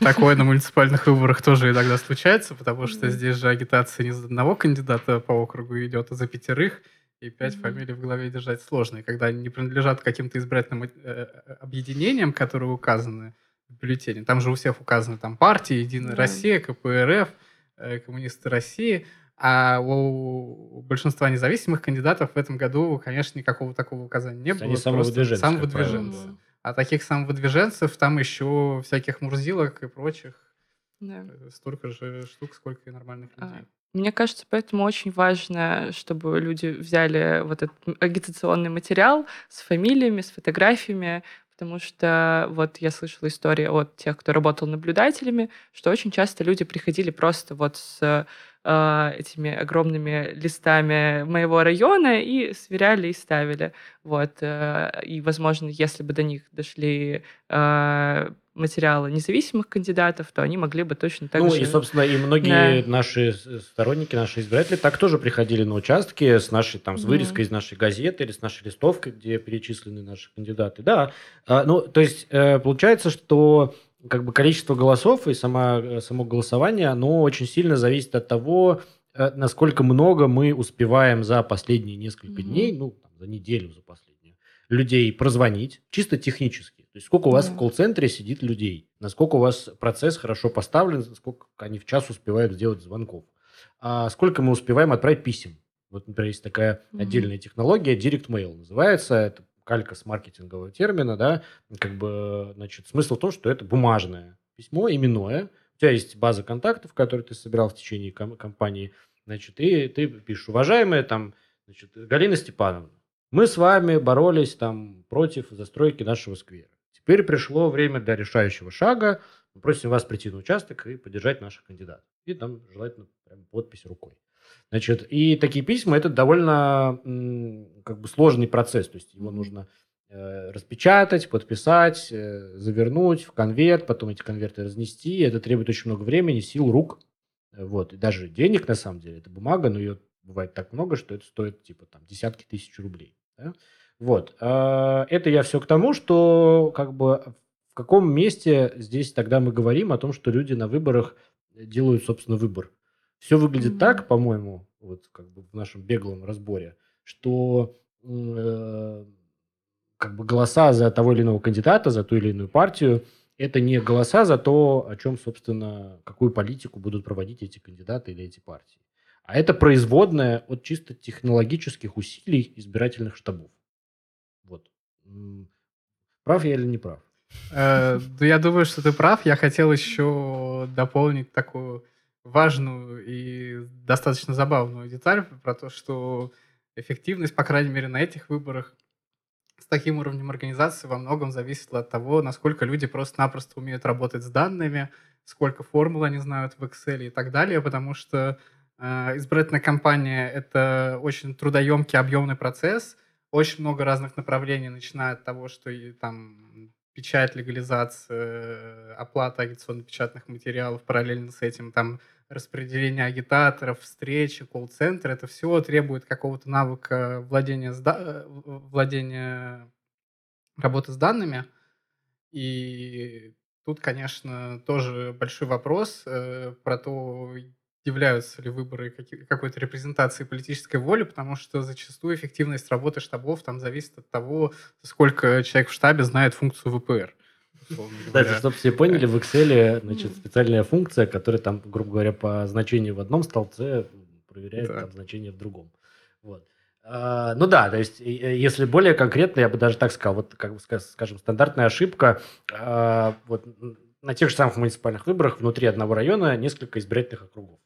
Такое на муниципальных выборах тоже иногда случается, потому что здесь же агитация не за одного кандидата по округу идет, а за пятерых и пять фамилий в голове держать сложно. И когда они не принадлежат каким-то избирательным э, объединениям, которые указаны в бюллетене, там же у всех указаны там партии, Единая. Россия, КПРФ, э, Коммунисты России, а у большинства независимых кандидатов в этом году, конечно, никакого такого указания не было. Они самовыдвиженцы. Самовыдвиженцы. А таких самовыдвиженцев там еще всяких мурзилок и прочих да. столько же штук, сколько и нормальных а, людей. Мне кажется, поэтому очень важно, чтобы люди взяли вот этот агитационный материал с фамилиями, с фотографиями, потому что вот я слышала истории от тех, кто работал наблюдателями, что очень часто люди приходили просто вот с э, этими огромными листами моего района и сверяли и ставили. Вот. Э, и, возможно, если бы до них дошли э, материалы независимых кандидатов, то они могли бы точно так ну, же... Ну и, собственно, и многие да. наши сторонники, наши избиратели так тоже приходили на участки с нашей, там, с вырезкой mm-hmm. из нашей газеты или с нашей листовкой, где перечислены наши кандидаты. Да, а, ну, то есть э, получается, что как бы количество голосов и сама, э, само голосование, оно очень сильно зависит от того, э, насколько много мы успеваем за последние несколько mm-hmm. дней, ну, там, за неделю, за последнюю, людей прозвонить, чисто технически то есть сколько у вас да. в колл-центре сидит людей, насколько у вас процесс хорошо поставлен, сколько они в час успевают сделать звонков, а сколько мы успеваем отправить писем. Вот, например, есть такая mm-hmm. отдельная технология, Direct Mail называется, это калька с маркетингового термина, да, как бы, значит, смысл в том, что это бумажное письмо, именное, у тебя есть база контактов, которые ты собирал в течение ком- кампании, значит, и ты пишешь, уважаемая там, значит, Галина Степановна, мы с вами боролись там против застройки нашего сквера. Теперь пришло время для решающего шага. Мы просим вас прийти на участок и поддержать наших кандидатов. И там желательно прям подпись рукой. Значит, и такие письма это довольно как бы сложный процесс. То есть его нужно э, распечатать, подписать, э, завернуть в конверт, потом эти конверты разнести. Это требует очень много времени, сил, рук. Вот. И даже денег, на самом деле. Это бумага, но ее бывает так много, что это стоит типа там десятки тысяч рублей. Да? Вот. А, это я все к тому, что как бы в каком месте здесь тогда мы говорим о том, что люди на выборах делают, собственно, выбор. Все выглядит так, по-моему, вот как бы в нашем беглом разборе, что э, как бы голоса за того или иного кандидата, за ту или иную партию, это не голоса за то, о чем, собственно, какую политику будут проводить эти кандидаты или эти партии. А это производная от чисто технологических усилий избирательных штабов. Вот. Прав я или не прав? Э, я думаю, что ты прав. Я хотел еще дополнить такую важную и достаточно забавную деталь про то, что эффективность, по крайней мере, на этих выборах с таким уровнем организации во многом зависит от того, насколько люди просто-напросто умеют работать с данными, сколько формул они знают в Excel и так далее, потому что э, избирательная кампания — это очень трудоемкий, объемный процесс, очень много разных направлений, начиная от того, что и там печать, легализация, оплата агитационно-печатных материалов, параллельно с этим там распределение агитаторов, встречи, колл-центр, это все требует какого-то навыка владения, с да- э, владения работы с данными. И тут, конечно, тоже большой вопрос э, про то, являются ли выборы какой-то репрезентацией политической воли, потому что зачастую эффективность работы штабов там зависит от того, сколько человек в штабе знает функцию ВПР. говоря. чтобы все поняли, в Excel значит, специальная функция, которая там, грубо говоря, по значению в одном столбце проверяет Да. там значение в другом. Вот. А, ну да, то есть, если более конкретно, я бы даже так сказал, вот, как бы, ска- скажем, стандартная ошибка, а, вот на тех же самых муниципальных выборах внутри одного района несколько избирательных округов.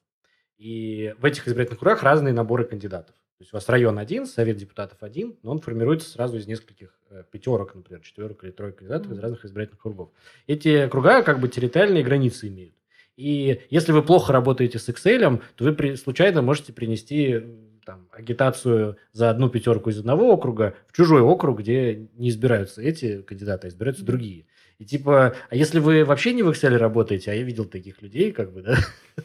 И в этих избирательных округах разные наборы кандидатов. То есть у вас район один, совет депутатов один, но он формируется сразу из нескольких э, пятерок, например, четверок или троек кандидатов из Мгм. разных избирательных округов. Эти округа как бы территориальные границы имеют. И если вы плохо работаете с Excel, то вы при- случайно можете принести там, агитацию за одну пятерку из одного округа в чужой округ, где не избираются эти кандидаты, а избираются другие. И типа, а если вы вообще не в Excel работаете, а я видел таких людей, как бы, да,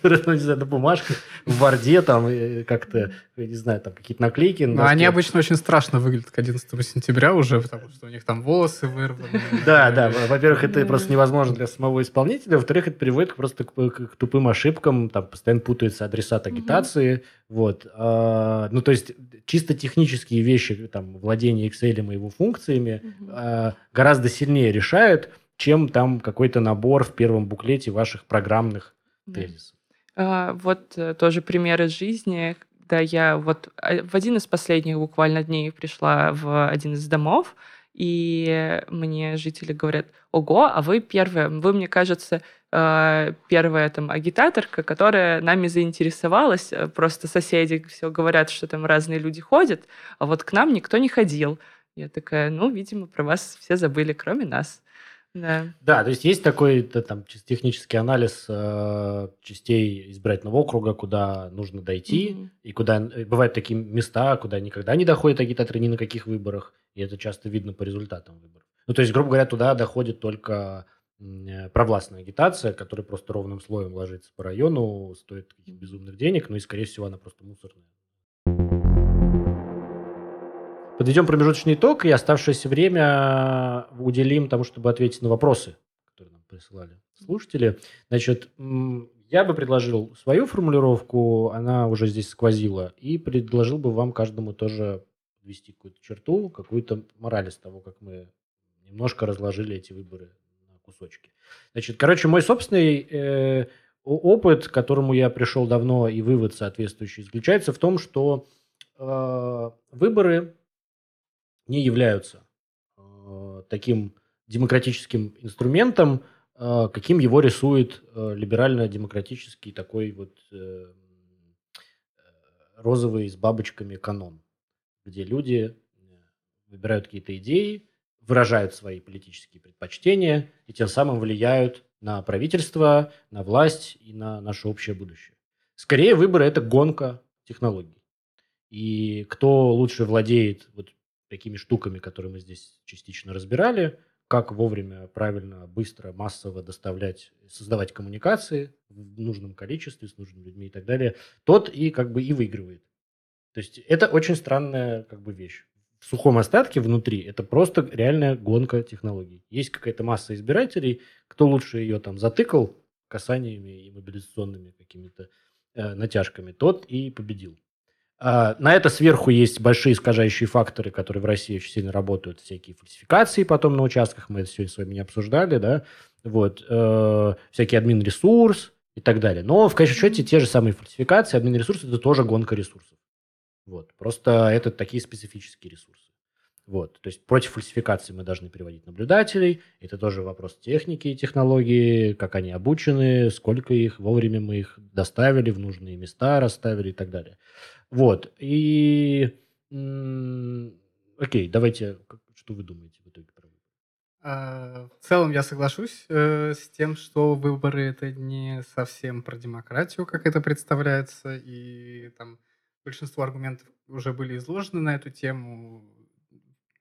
ну, не знаю, на бумажке, в Варде там э, как-то, не знаю, там какие-то наклейки. на Но они доске. обычно очень страшно выглядят к 11 сентября уже, потому что у них там волосы вырваны. Да, да. во- Во-первых, это просто невозможно для самого исполнителя. Во-вторых, это приводит просто к, тупым ошибкам. Там постоянно путается адресат агитации. Вот. А, ну, то есть, чисто технические вещи, там, владение Excel и его функциями а, гораздо сильнее решают, чем там какой-то набор в первом буклете ваших программных тезисов. А, Вот э, тоже пример из жизни. Да, я вот а, в один из последних буквально дней пришла в один из домов, и мне жители говорят, ого, а вы первая, вы, мне кажется, э, первая там агитаторка, которая нами заинтересовалась. Э, Просто соседи все говорят, что там разные люди ходят, а вот к нам никто не ходил. Я такая, ну, видимо, про вас все забыли, кроме нас. Да. Да, то есть есть такой т- там технический анализ э, частей избирательного округа, куда нужно дойти, Мгм. и куда э, бывают такие места, куда никогда не доходят агитаторы ни на каких выборах, и это часто видно по результатам выборов. Ну, то есть, грубо говоря, туда доходит только э, провластная агитация, которая просто ровным слоем ложится по району, стоит каких-то безумных денег, ну и, скорее всего, она просто мусорная. Подведем промежуточный итог, и оставшееся время уделим тому, чтобы ответить на вопросы, которые нам присылали слушатели. Значит, я бы предложил свою формулировку, она уже здесь сквозила, и предложил бы вам каждому тоже ввести какую-то черту, какую-то мораль из того, как мы немножко разложили эти выборы на кусочки. Значит, короче, мой собственный э, опыт, к которому я пришел давно, и вывод соответствующий, заключается в том, что э, выборы не являются э, таким демократическим инструментом, э, каким его рисует э, либерально-демократический такой вот розовый с бабочками канон, где люди выбирают какие-то идеи, выражают свои политические предпочтения и тем самым влияют на правительство, на власть и на наше общее будущее. Скорее, выборы – это гонка технологий. И кто лучше владеет вот такими штуками, которые мы здесь частично разбирали, как вовремя, правильно, быстро, массово доставлять, создавать коммуникации в нужном количестве с нужными людьми и так далее, тот и как бы и выигрывает. То есть это очень странная как бы вещь. В сухом остатке внутри это просто реальная гонка технологий. Есть какая-то масса избирателей, кто лучше ее там затыкал касаниями и мобилизационными какими-то э, натяжками, тот и победил. А, на это сверху есть большие искажающие факторы, которые в России очень сильно работают, всякие фальсификации потом на участках, мы это сегодня с вами не обсуждали, да, вот, э, всякий админ-ресурс и так далее. Но в конечном счете те же самые фальсификации, админ-ресурс – это тоже гонка ресурсов. Вот, просто это такие специфические ресурсы. Вот, то есть против фальсификации мы должны приводить наблюдателей. Это тоже вопрос техники и технологии, как они обучены, сколько их, вовремя мы их доставили в нужные места, расставили и так далее. Вот. И окей, давайте, что вы думаете в итоге про выборы? А, в целом я соглашусь э, с тем, что выборы это не совсем про демократию, как это представляется, и там большинство аргументов уже были изложены на эту тему.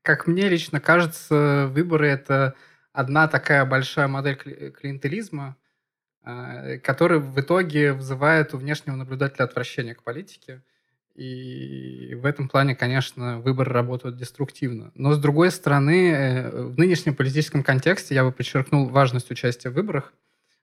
Как мне лично кажется, выборы это одна такая большая модель клиентелизма, э, который в итоге вызывает у внешнего наблюдателя отвращение к политике. И в этом плане, конечно, выборы работают деструктивно. Но, с другой стороны, э, в нынешнем политическом контексте я бы подчеркнул важность участия в выборах,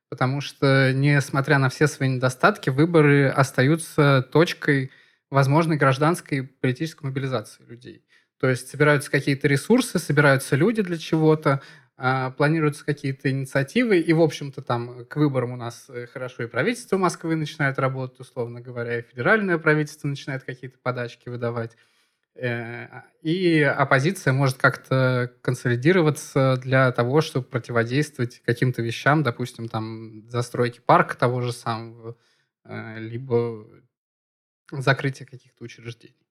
потому что, несмотря на все свои недостатки, выборы остаются точкой возможной гражданской политической мобилизации людей. То есть собираются какие-то ресурсы, собираются люди для чего-то, планируются какие-то инициативы, и, в общем-то, там к выборам у нас э, хорошо и правительство Москвы начинает работать, условно говоря, и федеральное правительство начинает какие-то подачки выдавать. Э, и оппозиция может как-то консолидироваться для того, чтобы противодействовать каким-то вещам, допустим, там застройки парка того же самого, э, либо закрытие каких-то учреждений.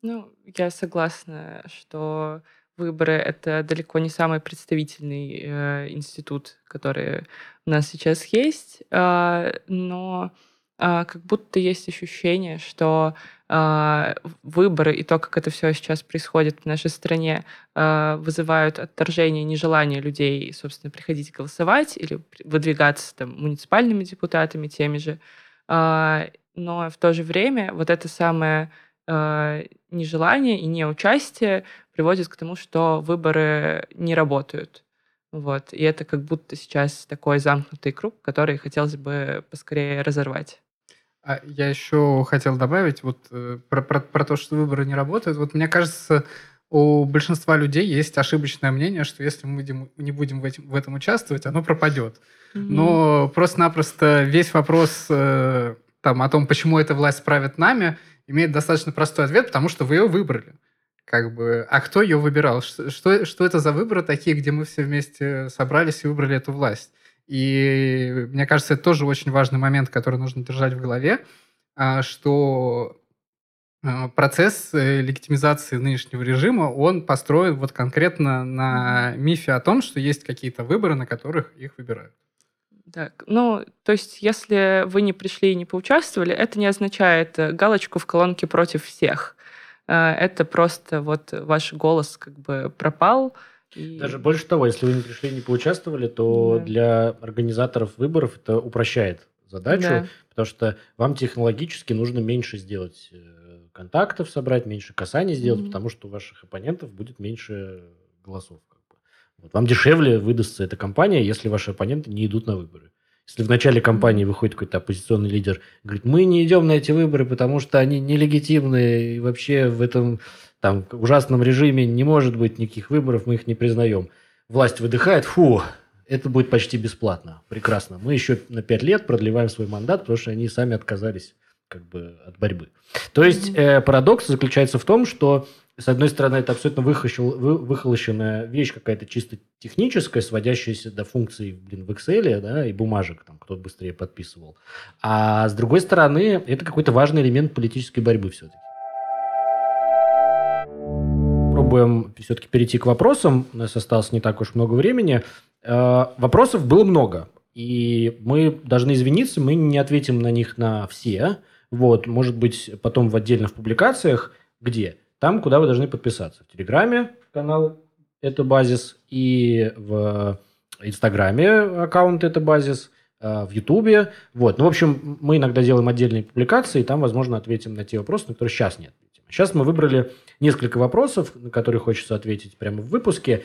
Ну, я согласна, что выборы это далеко не самый представительный э, институт, который у нас сейчас есть, э, но э, как будто есть ощущение, что э, выборы и то, как это все сейчас происходит в нашей стране, э, вызывают отторжение, нежелание людей, собственно, приходить голосовать или выдвигаться там муниципальными депутатами теми же. Э, но в то же время вот это самое э, нежелание и неучастие приводит к тому, что выборы не работают. Вот. И это как будто сейчас такой замкнутый круг, который хотелось бы поскорее разорвать. А я еще хотел добавить вот э, про, про, про то, что выборы не работают. Вот мне кажется, у большинства людей есть ошибочное мнение, что если мы будем, не будем в, этим, в этом участвовать, оно пропадет. Mm-hmm. Но просто-напросто весь вопрос э, там, о том, почему эта власть правит нами, имеет достаточно простой ответ, потому что вы ее выбрали. Как бы, а кто ее выбирал? Что, что, что это за выборы такие, где мы все вместе собрались и выбрали эту власть? И мне кажется, это тоже очень важный момент, который нужно держать в голове, а, что а, процесс э, легитимизации нынешнего режима, он построен вот конкретно на мифе о том, что есть какие-то выборы, на которых их выбирают. Так, ну, то есть, если вы не пришли и не поучаствовали, это не означает э, галочку в колонке против всех. Э, это просто вот ваш голос как бы пропал. И... Даже больше того, если вы не пришли и не поучаствовали, то да. для организаторов выборов это упрощает задачу, да. потому что вам технологически нужно меньше сделать э, контактов собрать, меньше касаний сделать, mm-hmm. потому что у ваших оппонентов будет меньше голосов. Вот вам дешевле выдастся эта компания, если ваши оппоненты не идут на выборы. Если в начале кампании выходит какой-то оппозиционный лидер, говорит, мы не идем на эти выборы, потому что они нелегитимны, и вообще в этом там, ужасном режиме не может быть никаких выборов, мы их не признаем. Власть выдыхает, фу, это будет почти бесплатно. Прекрасно. Мы еще на пять лет продлеваем свой мандат, потому что они сами отказались как бы от борьбы. То есть э, парадокс заключается в том, что с одной стороны, это абсолютно выхолощенная вещь, какая-то чисто техническая, сводящаяся до функций блин, в Excel да, и бумажек, там, кто быстрее подписывал. А с другой стороны, это какой-то важный элемент политической борьбы все-таки. Пробуем все-таки перейти к вопросам. У нас осталось не так уж много времени. Э, вопросов было много. И мы должны извиниться, мы не ответим на них на все. Вот, может быть, потом в отдельных публикациях, где – там, куда вы должны подписаться. В Телеграме канал это базис, и в Инстаграме аккаунт это базис, а, в Ютубе. Вот. Ну, в общем, мы иногда делаем отдельные публикации, и там, возможно, ответим на те вопросы, на которые сейчас не ответим. Сейчас мы выбрали несколько вопросов, на которые хочется ответить прямо в выпуске.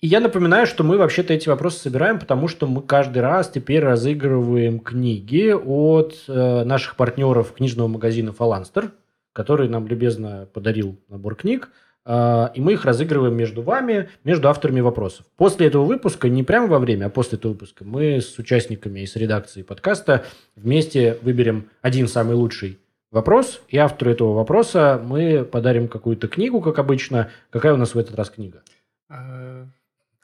И я напоминаю, что мы вообще-то эти вопросы собираем, потому что мы каждый раз теперь разыгрываем книги от э, наших партнеров книжного магазина «Фаланстер», который нам любезно подарил набор книг. Э, и мы их разыгрываем между вами, между авторами вопросов. После этого выпуска, не прямо во время, а после этого выпуска, мы с участниками и с редакцией подкаста вместе выберем один самый лучший вопрос, и автору этого вопроса мы подарим какую-то книгу, как обычно. Какая у нас в этот раз книга? Э,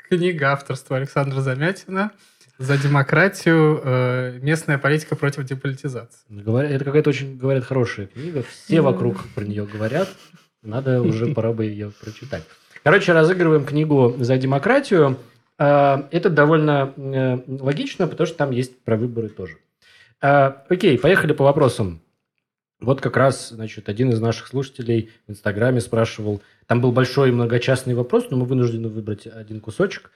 книга авторства Александра Замятина «За демократию. Э, местная политика против деполитизации». Это какая-то очень, говорят, хорошая книга. Все вокруг про нее говорят. Надо уже, пора бы ее прочитать. Короче, разыгрываем книгу «За демократию». Э, это довольно логично, потому что там есть про выборы тоже. Окей, поехали по вопросам. Вот как раз, значит, один из наших слушателей в Инстаграме спрашивал, там был большой многочастный вопрос, но мы вынуждены выбрать один кусочек.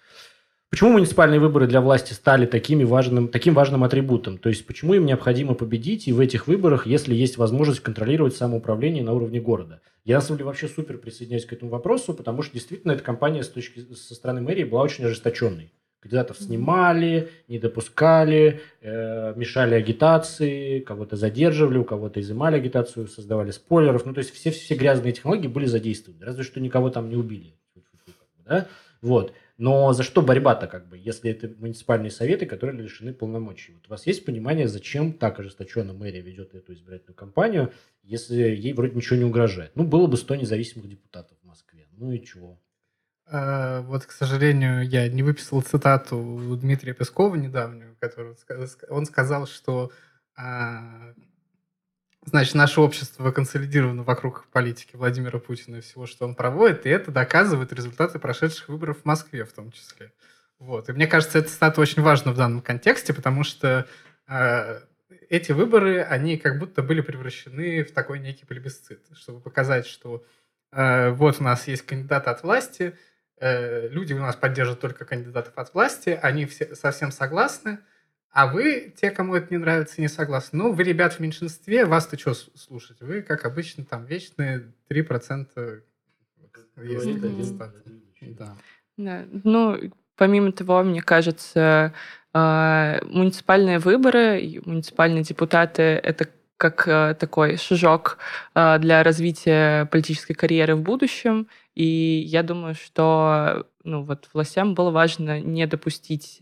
Почему муниципальные выборы для власти стали такими важным, таким важным атрибутом? То есть почему им необходимо победить и в этих выборах, если есть возможность контролировать самоуправление на уровне города? Я, на самом деле, вообще супер присоединяюсь к этому вопросу, потому что действительно эта кампания с точки, со стороны мэрии была очень ожесточенной. Кандидатов снимали, не допускали, э, мешали агитации, кого-то задерживали, у кого-то изымали агитацию, создавали спойлеров. Ну, то есть все, все грязные технологии были задействованы. Разве что никого там не убили. Да? Вот. Но за что борьба-то, как бы, если это муниципальные советы, которые лишены полномочий? Вот у вас есть понимание, зачем так ожесточенно мэрия ведет эту избирательную кампанию, если ей вроде ничего не угрожает? Ну, было бы 100 независимых депутатов в Москве. Ну и чего? А, вот, к сожалению, я не выписал цитату Дмитрия Пескова недавнюю, которую он сказал, что а, значит, наше общество консолидировано вокруг политики Владимира Путина и всего, что он проводит, и это доказывает результаты прошедших выборов в Москве в том числе. Вот. И мне кажется, эта цитата очень важна в данном контексте, потому что э, эти выборы, они как будто были превращены в такой некий плебисцит, чтобы показать, что э, вот у нас есть кандидат от власти, Э, люди у нас поддерживают только кандидатов от власти, они все совсем согласны, а вы, те, кому это не нравится, не согласны. Ну, вы, ребят, в меньшинстве, вас-то что слушать? Вы, как обычно, там вечные 3% есть Да. да. Ну, помимо того, мне кажется, а, муниципальные выборы, муниципальные депутаты — это как э, такой шажок э, для развития политической карьеры в будущем. И я думаю, что ну, вот властям было важно не допустить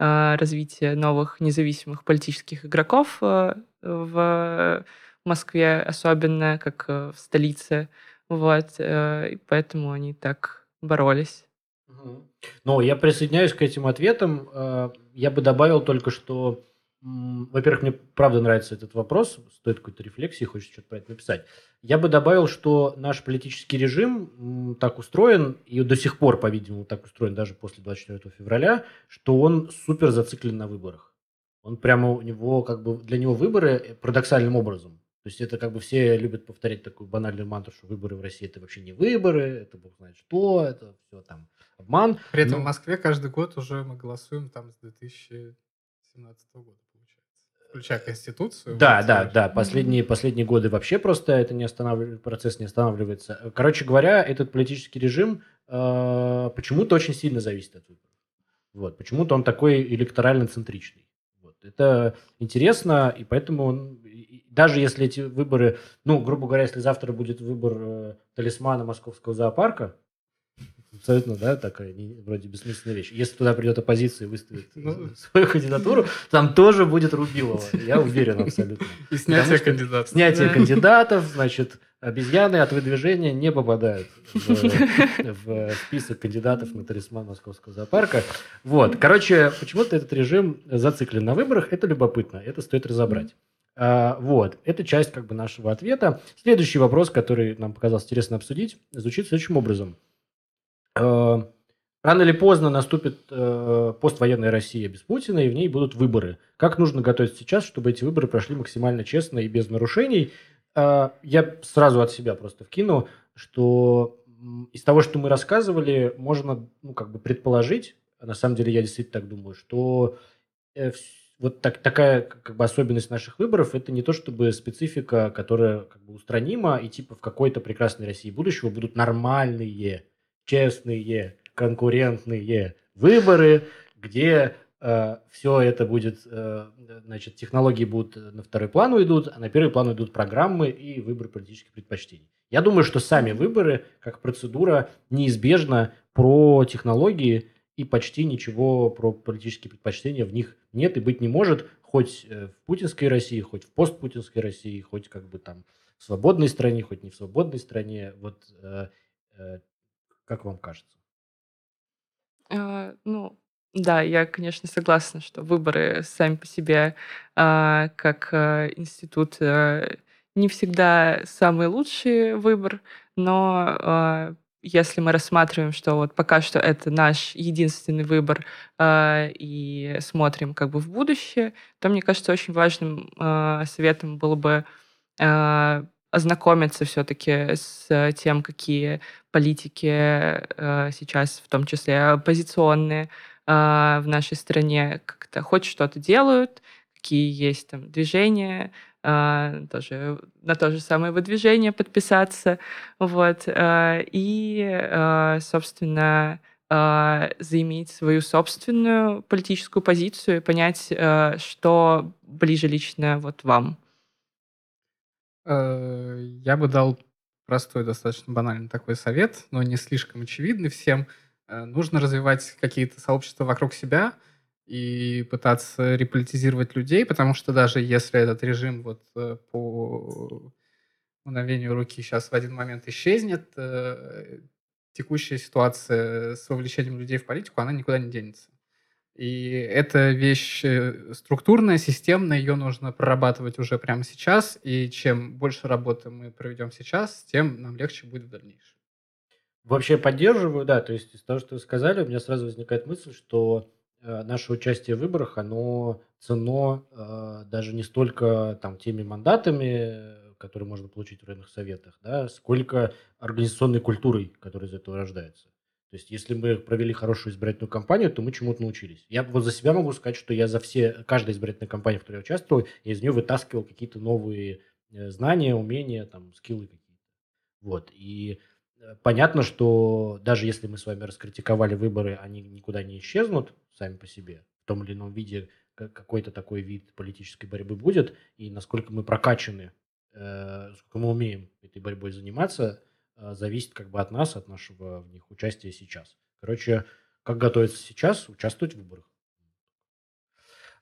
э, развития новых независимых политических игроков в Москве, особенно как в столице. Вот, и поэтому они так боролись. Ну, я присоединяюсь к этим ответам. Я бы добавил только, что во-первых, мне правда нравится этот вопрос, стоит какой-то рефлексии, хочется что-то про это написать. Я бы добавил, что наш политический режим так устроен, и до сих пор, по-видимому, так устроен даже после 24 февраля, что он супер зациклен на выборах. Он прямо у него, как бы, для него выборы э, парадоксальным образом. То есть это как бы все любят повторять такую банальную мантру, что выборы в России это вообще не выборы, это бог знает что, это все там обман. При этом Но... в Москве каждый год уже мы голосуем там с 2017 года включая Конституцию. Да, да, да. Последние, последние годы вообще просто это не останавливается, процесс не останавливается. Короче говоря, этот политический режим э, почему-то очень сильно зависит от выборов. Вот, почему-то он такой электорально-центричный. Вот. Это интересно, и поэтому он, даже если эти выборы, ну, грубо говоря, если завтра будет выбор э, талисмана Московского зоопарка, абсолютно, да, такая не, вроде бессмысленная вещь. Если туда придет оппозиция и выставит ну, свою кандидатуру, там тоже будет Рубилова. Я уверен абсолютно. И снятие кандидатов. Снятие кандидатов, значит, обезьяны от выдвижения не попадают в, в список кандидатов на талисман Московского зоопарка. Вот. Короче, почему-то этот режим зациклен на выборах. Это любопытно, это стоит разобрать. А, вот, это часть как бы нашего ответа. Следующий вопрос, который нам показалось интересно обсудить, звучит следующим образом – Э, рано или поздно наступит э, поствоенная Россия без Путина, и в ней будут выборы. Как нужно готовиться сейчас, чтобы эти выборы прошли максимально честно и без нарушений? Э, я сразу от себя просто вкину, что из того, что мы рассказывали, можно ну, как бы предположить, а на самом деле я действительно так думаю, что э, вот так, такая как бы особенность наших выборов это не то чтобы специфика, которая как бы устранима, и типа в какой-то прекрасной России будущего будут нормальные честные конкурентные выборы, где э, все это будет, э, значит, технологии будут на второй план уйдут, а на первый план уйдут программы и выбор политических предпочтений. Я думаю, что сами выборы, как процедура, неизбежно про технологии и почти ничего про политические предпочтения в них нет и быть не может, хоть э, в путинской России, хоть в постпутинской России, хоть как бы там в свободной стране, хоть не в свободной стране. Вот э, э, как вам кажется? А, ну, да, я, конечно, согласна, что выборы сами по себе а, как а, институт а, не всегда самый лучший выбор, но а, если мы рассматриваем, что вот пока что это наш единственный выбор э, и смотрим как бы в будущее, то мне кажется очень важным э, советом было бы э, ознакомиться все-таки с тем, какие политики э, сейчас, в том числе оппозиционные, э, в нашей стране как-то хоть что-то делают, какие есть там движения, э, тоже на то же самое выдвижение подписаться, вот, э, и, э, собственно, э, заиметь свою собственную политическую позицию и понять, э, что ближе лично вот вам. Э, я бы дал простой, достаточно банальный такой совет, но не слишком очевидный всем. Э, нужно развивать какие-то сообщества вокруг себя и пытаться реполитизировать людей, потому что даже если этот режим вот э, по мгновению руки сейчас в один момент исчезнет, текущая ситуация с вовлечением людей в политику, она никуда не денется. И эта вещь э, структурная, системная, ее нужно прорабатывать уже прямо сейчас, и чем больше работы мы проведем сейчас, тем нам легче будет в дальнейшем. Вообще поддерживаю, да, то есть из того, что вы сказали, у меня сразу возникает мысль, что э, наше участие в выборах, оно ценно э, даже не столько там теми мандатами, которые можно получить в районных советах, да, сколько организационной культурой, которая из этого рождается. То есть, если мы провели хорошую избирательную кампанию, то мы чему-то научились. Я вот за себя могу сказать, что я за все, каждая избирательная кампания, в которой я участвовал, я из нее вытаскивал какие-то новые э, знания, умения, там, скиллы какие-то. Вот. И э, понятно, что даже если мы с вами раскритиковали выборы, они никуда не исчезнут сами по себе. В том или ином виде какой-то такой вид политической борьбы будет. И насколько мы прокачаны, э, сколько мы умеем этой борьбой заниматься – зависит как бы от нас, от нашего в них участия сейчас. Короче, как готовиться сейчас, участвовать в выборах.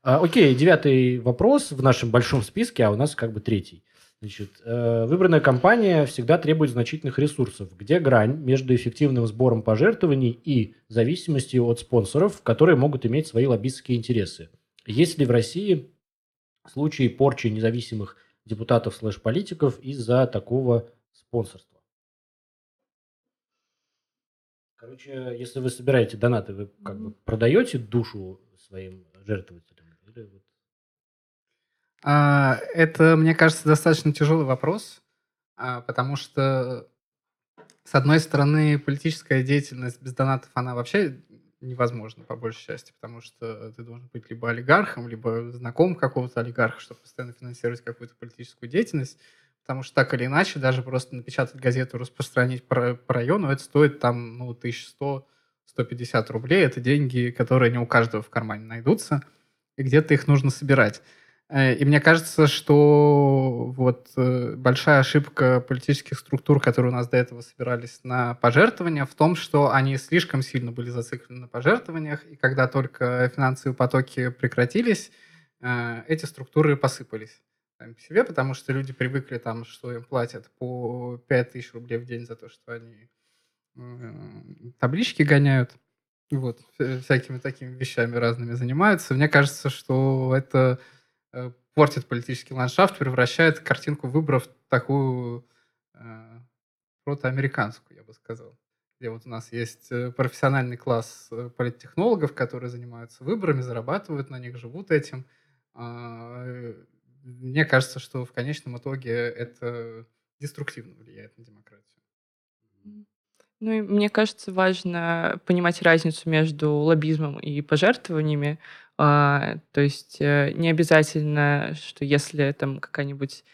А, окей, девятый вопрос в нашем большом списке, а у нас как бы третий. Значит, э, выбранная компания всегда требует значительных ресурсов. Где грань между эффективным сбором пожертвований и зависимостью от спонсоров, которые могут иметь свои лоббистские интересы? Есть ли в России случаи порчи независимых депутатов слэш-политиков из-за такого спонсорства? Короче, если вы собираете донаты, вы как бы продаете душу своим жертвователям? Или А, это, мне кажется, достаточно тяжелый вопрос, а, потому что, с одной стороны, политическая деятельность без донатов, она вообще невозможна, по большей части, потому что ты должен быть либо олигархом, либо знакомым какого-то олигарха, чтобы постоянно финансировать какую-то политическую деятельность потому что так или иначе, даже просто напечатать газету, распространить по, по району, это стоит там, ну, 1100-150 рублей. Это деньги, которые не у каждого в кармане найдутся, и где-то их нужно собирать. Э, и мне кажется, что вот э, большая ошибка политических структур, которые у нас до этого собирались на пожертвования, в том, что они слишком сильно были зациклены на пожертвованиях, и когда только финансовые потоки прекратились, э, эти структуры посыпались сами по себе, потому что люди привыкли там, что им платят по 5000 рублей в день за то, что они таблички гоняют. Вот, всякими такими вещами разными занимаются. Мне кажется, что это э, портит политический ландшафт, превращает картинку выборов в такую э, протоамериканскую, я бы сказал. Где вот у нас есть э, профессиональный класс э, политтехнологов, которые занимаются выборами, зарабатывают на них, живут этим. А, мне кажется, что в конечном итоге это деструктивно влияет на демократию. Ну и мне кажется, важно понимать разницу между лоббизмом и пожертвованиями. А, то есть э, не обязательно, что если там какая-нибудь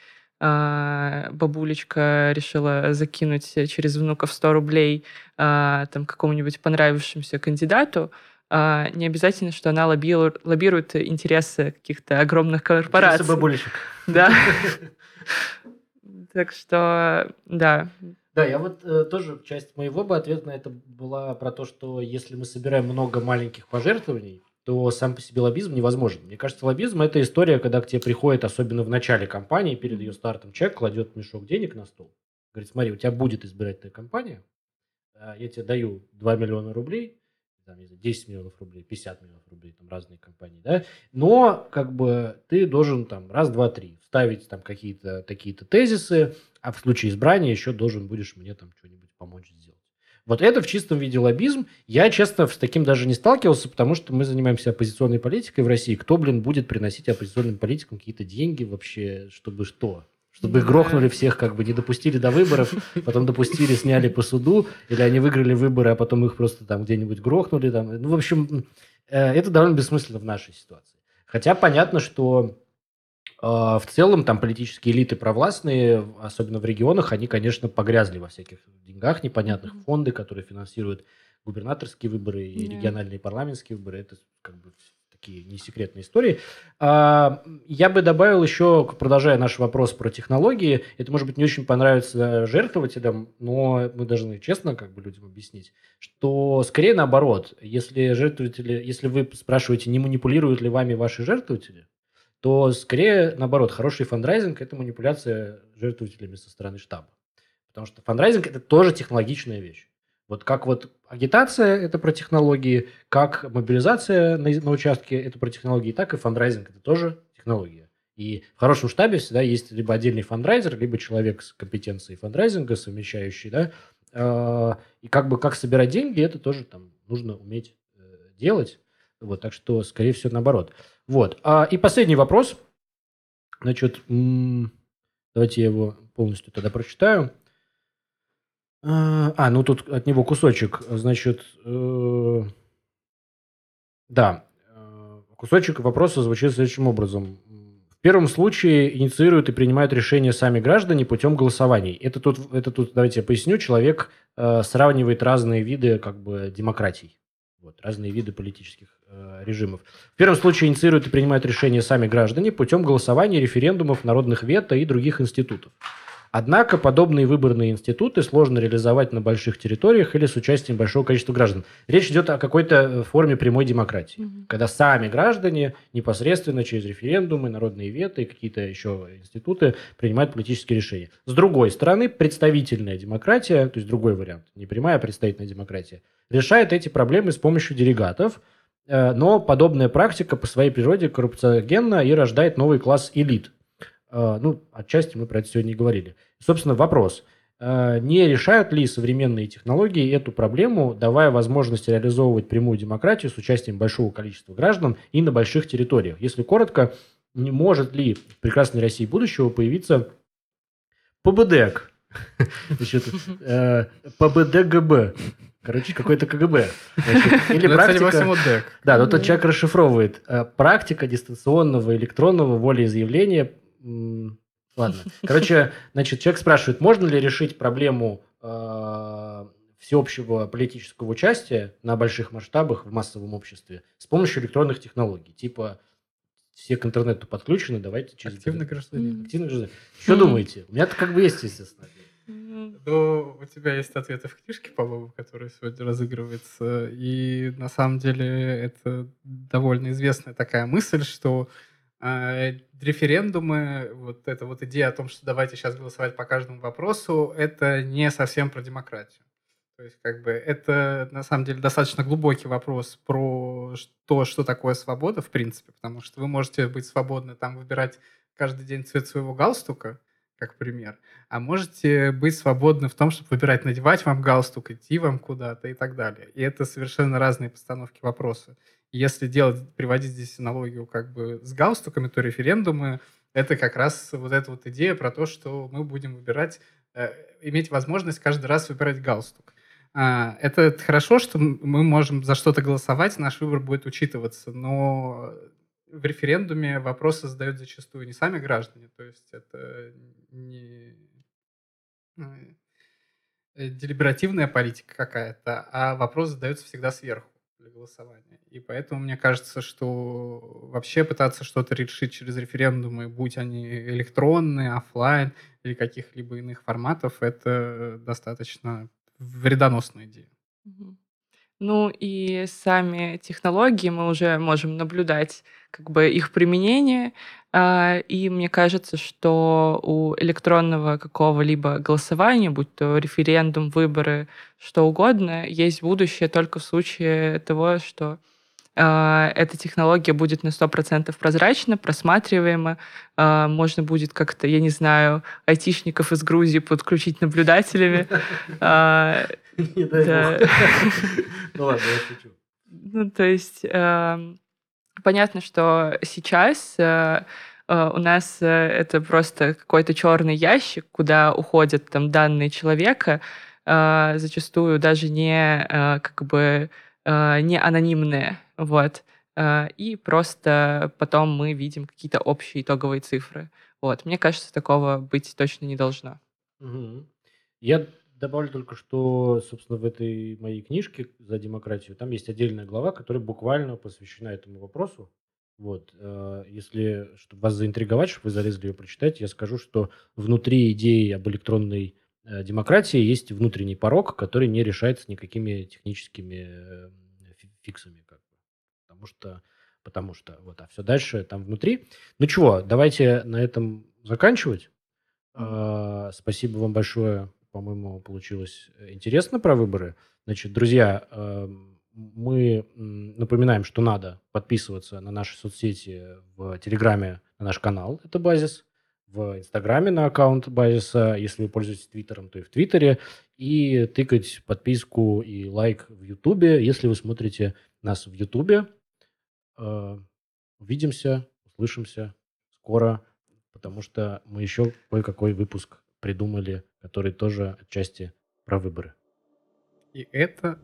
а, бабулечка решила закинуть через внуков 100 рублей а, там какому-нибудь понравившемуся кандидату, не обязательно, что она лоббирует, лоббирует интересы каких-то огромных корпораций. Интересы бабулечек. Да. Так что, да. Да, я вот э, тоже часть моего бы ответа на это была про то, что если мы собираем много маленьких пожертвований, то сам по себе лоббизм невозможен. Мне кажется, лоббизм – это история, когда к тебе приходит, особенно в начале кампании, перед ее стартом, человек кладет мешок денег на стол, говорит, смотри, у тебя будет избирательная кампания, а, я тебе даю 2 миллиона рублей, там, 10 миллионов рублей, 50 миллионов рублей, там разные компании, да, но как бы ты должен там раз, два, три вставить там какие-то такие-то тезисы, а в случае избрания еще должен будешь мне там что-нибудь помочь сделать. Вот это в чистом виде лоббизм. Я, честно, с таким даже не сталкивался, потому что мы занимаемся оппозиционной политикой в России. Кто, блин, будет приносить оппозиционным политикам какие-то деньги вообще, чтобы что? Чтобы их грохнули всех, как бы не допустили до выборов, потом допустили, сняли по суду, или они выиграли выборы, а потом их просто там где-нибудь грохнули. Там. Ну, в общем, э, это довольно бессмысленно в нашей ситуации. Хотя понятно, что а, в целом там политические элиты провластные, особенно в регионах, они, конечно, погрязли во всяких деньгах непонятных, фонды, которые финансируют губернаторские выборы и yeah. региональные парламентские выборы. Это как бы такие не секретные истории. А, я бы добавил еще, продолжая наш вопрос про технологии, это, может быть, не очень понравится жертвователям, но мы должны честно как бы людям объяснить, что скорее наоборот, если жертвователи, если вы спрашиваете, не манипулируют ли вами ваши жертвователи, то скорее, наоборот, хороший фандрайзинг – это манипуляция жертвователями со стороны штаба. Потому что фандрайзинг – это тоже технологичная вещь. Вот как вот агитация – это про технологии, как мобилизация на, на участке – это про технологии, так и фандрайзинг – это тоже технология. И в хорошем штабе всегда есть либо отдельный фандрайзер, либо человек с компетенцией фандрайзинга, совмещающий, да, а, и как бы как собирать деньги, это тоже там нужно уметь э, делать. Вот, так что, скорее всего, наоборот. Вот. А, и последний вопрос. Значит, давайте я его полностью тогда прочитаю. А, а ну тут от него кусочек. Значит, э, да, э, кусочек вопроса звучит следующим образом. В первом случае инициируют и принимают решения сами граждане путем голосований. Это тут, это тут давайте я поясню, человек э, сравнивает разные виды как бы демократий. Вот, разные виды политических э, режимов. В первом случае инициируют и принимают решения сами граждане путем голосования, референдумов, народных вето и других институтов. Однако подобные выборные институты сложно реализовать на больших территориях или с участием большого количества граждан. Речь идет о какой-то э, форме прямой демократии, угу. когда сами граждане непосредственно через референдумы, народные веты и какие-то еще институты принимают политические решения. С другой стороны, представительная демократия, то есть другой вариант, не прямая, а представительная демократия, решает эти проблемы с помощью делегатов, э, но подобная практика по своей природе коррупциогенна и рождает новый класс элит – ну, отчасти мы про это сегодня и говорили. Собственно, вопрос. А, не решают ли современные технологии эту проблему, давая возможность реализовывать прямую демократию с участием большого количества граждан и на больших территориях? Если коротко, не может ли в прекрасной России будущего появиться? Значит, э, ПБДГБ. Короче, какой-то КГБ. или практика... Да, но тот человек расшифровывает. Э, практика дистанционного электронного волеизъявления Ладно. Короче, значит, человек спрашивает, можно ли решить проблему э, всеобщего политического участия на больших масштабах в массовом обществе с помощью электронных технологий. Типа, все к интернету подключены, давайте через... Активный гражданин. Активный гражданин. Что думаете? У меня-то как бы есть, естественно. Ну, у тебя есть ответы в книжке, по-моему, которые сегодня разыгрывается. И на самом деле это довольно известная такая мысль, что референдумы, вот эта вот идея о том, что давайте сейчас голосовать по каждому вопросу, это не совсем про демократию. То есть, как бы, это на самом деле достаточно глубокий вопрос про то, что такое свобода, в принципе, потому что вы можете быть свободны, там, выбирать каждый день цвет своего галстука, как пример, а можете быть свободны в том, чтобы выбирать, надевать вам галстук, идти вам куда-то и так далее. И это совершенно разные постановки вопроса. Если делать, приводить здесь аналогию как бы с галстуками, то референдумы — это как раз вот эта вот идея про то, что мы будем выбирать, э, иметь возможность каждый раз выбирать галстук. А, это хорошо, что мы можем за что-то голосовать, наш выбор будет учитываться, но в референдуме вопросы задают зачастую не сами граждане, то есть это не ну, э, делиберативная политика какая-то, а вопрос задается всегда сверху голосования. И поэтому мне кажется, что вообще пытаться что-то решить через референдумы, будь они электронные, офлайн или каких-либо иных форматов, это достаточно вредоносная идея. Ну и сами технологии мы уже можем наблюдать как бы их применение. А, и мне кажется, что у электронного какого-либо голосования, будь то референдум, выборы, что угодно, есть будущее только в случае того, что а, эта технология будет на 100% прозрачна, просматриваема. А, можно будет как-то, я не знаю, айтишников из Грузии подключить наблюдателями. Не дай Ну ладно, я шучу. Ну, то есть понятно, что сейчас у нас э, это просто какой-то черный ящик, куда уходят там данные человека, зачастую даже не как бы не анонимные. Вот. Э, и просто потом мы видим какие-то общие итоговые цифры. Вот. Мне кажется, такого быть точно не должно. Я добавлю только, что, собственно, в этой моей книжке «За демократию» там есть отдельная глава, которая буквально посвящена этому вопросу. Вот, э, если, чтобы вас заинтриговать, чтобы вы залезли ее прочитать, я скажу, что внутри идеи об электронной э, демократии есть внутренний порог, который не решается никакими техническими фиксами потому что, потому что, вот, а все дальше там внутри. Ну чего, давайте на этом заканчивать. Mm-hmm. спасибо вам большое, по-моему, получилось э, интересно про выборы. Значит, друзья, э, мы напоминаем, что надо подписываться на наши соцсети в Телеграме на наш канал, это Базис, в Инстаграме на аккаунт Базиса, если вы пользуетесь Твиттером, то и в Твиттере, и тыкать подписку и лайк в Ютубе, если вы смотрите нас в Ютубе. Э, увидимся, услышимся скоро, потому что мы еще кое-какой выпуск придумали, который тоже отчасти про выборы. И это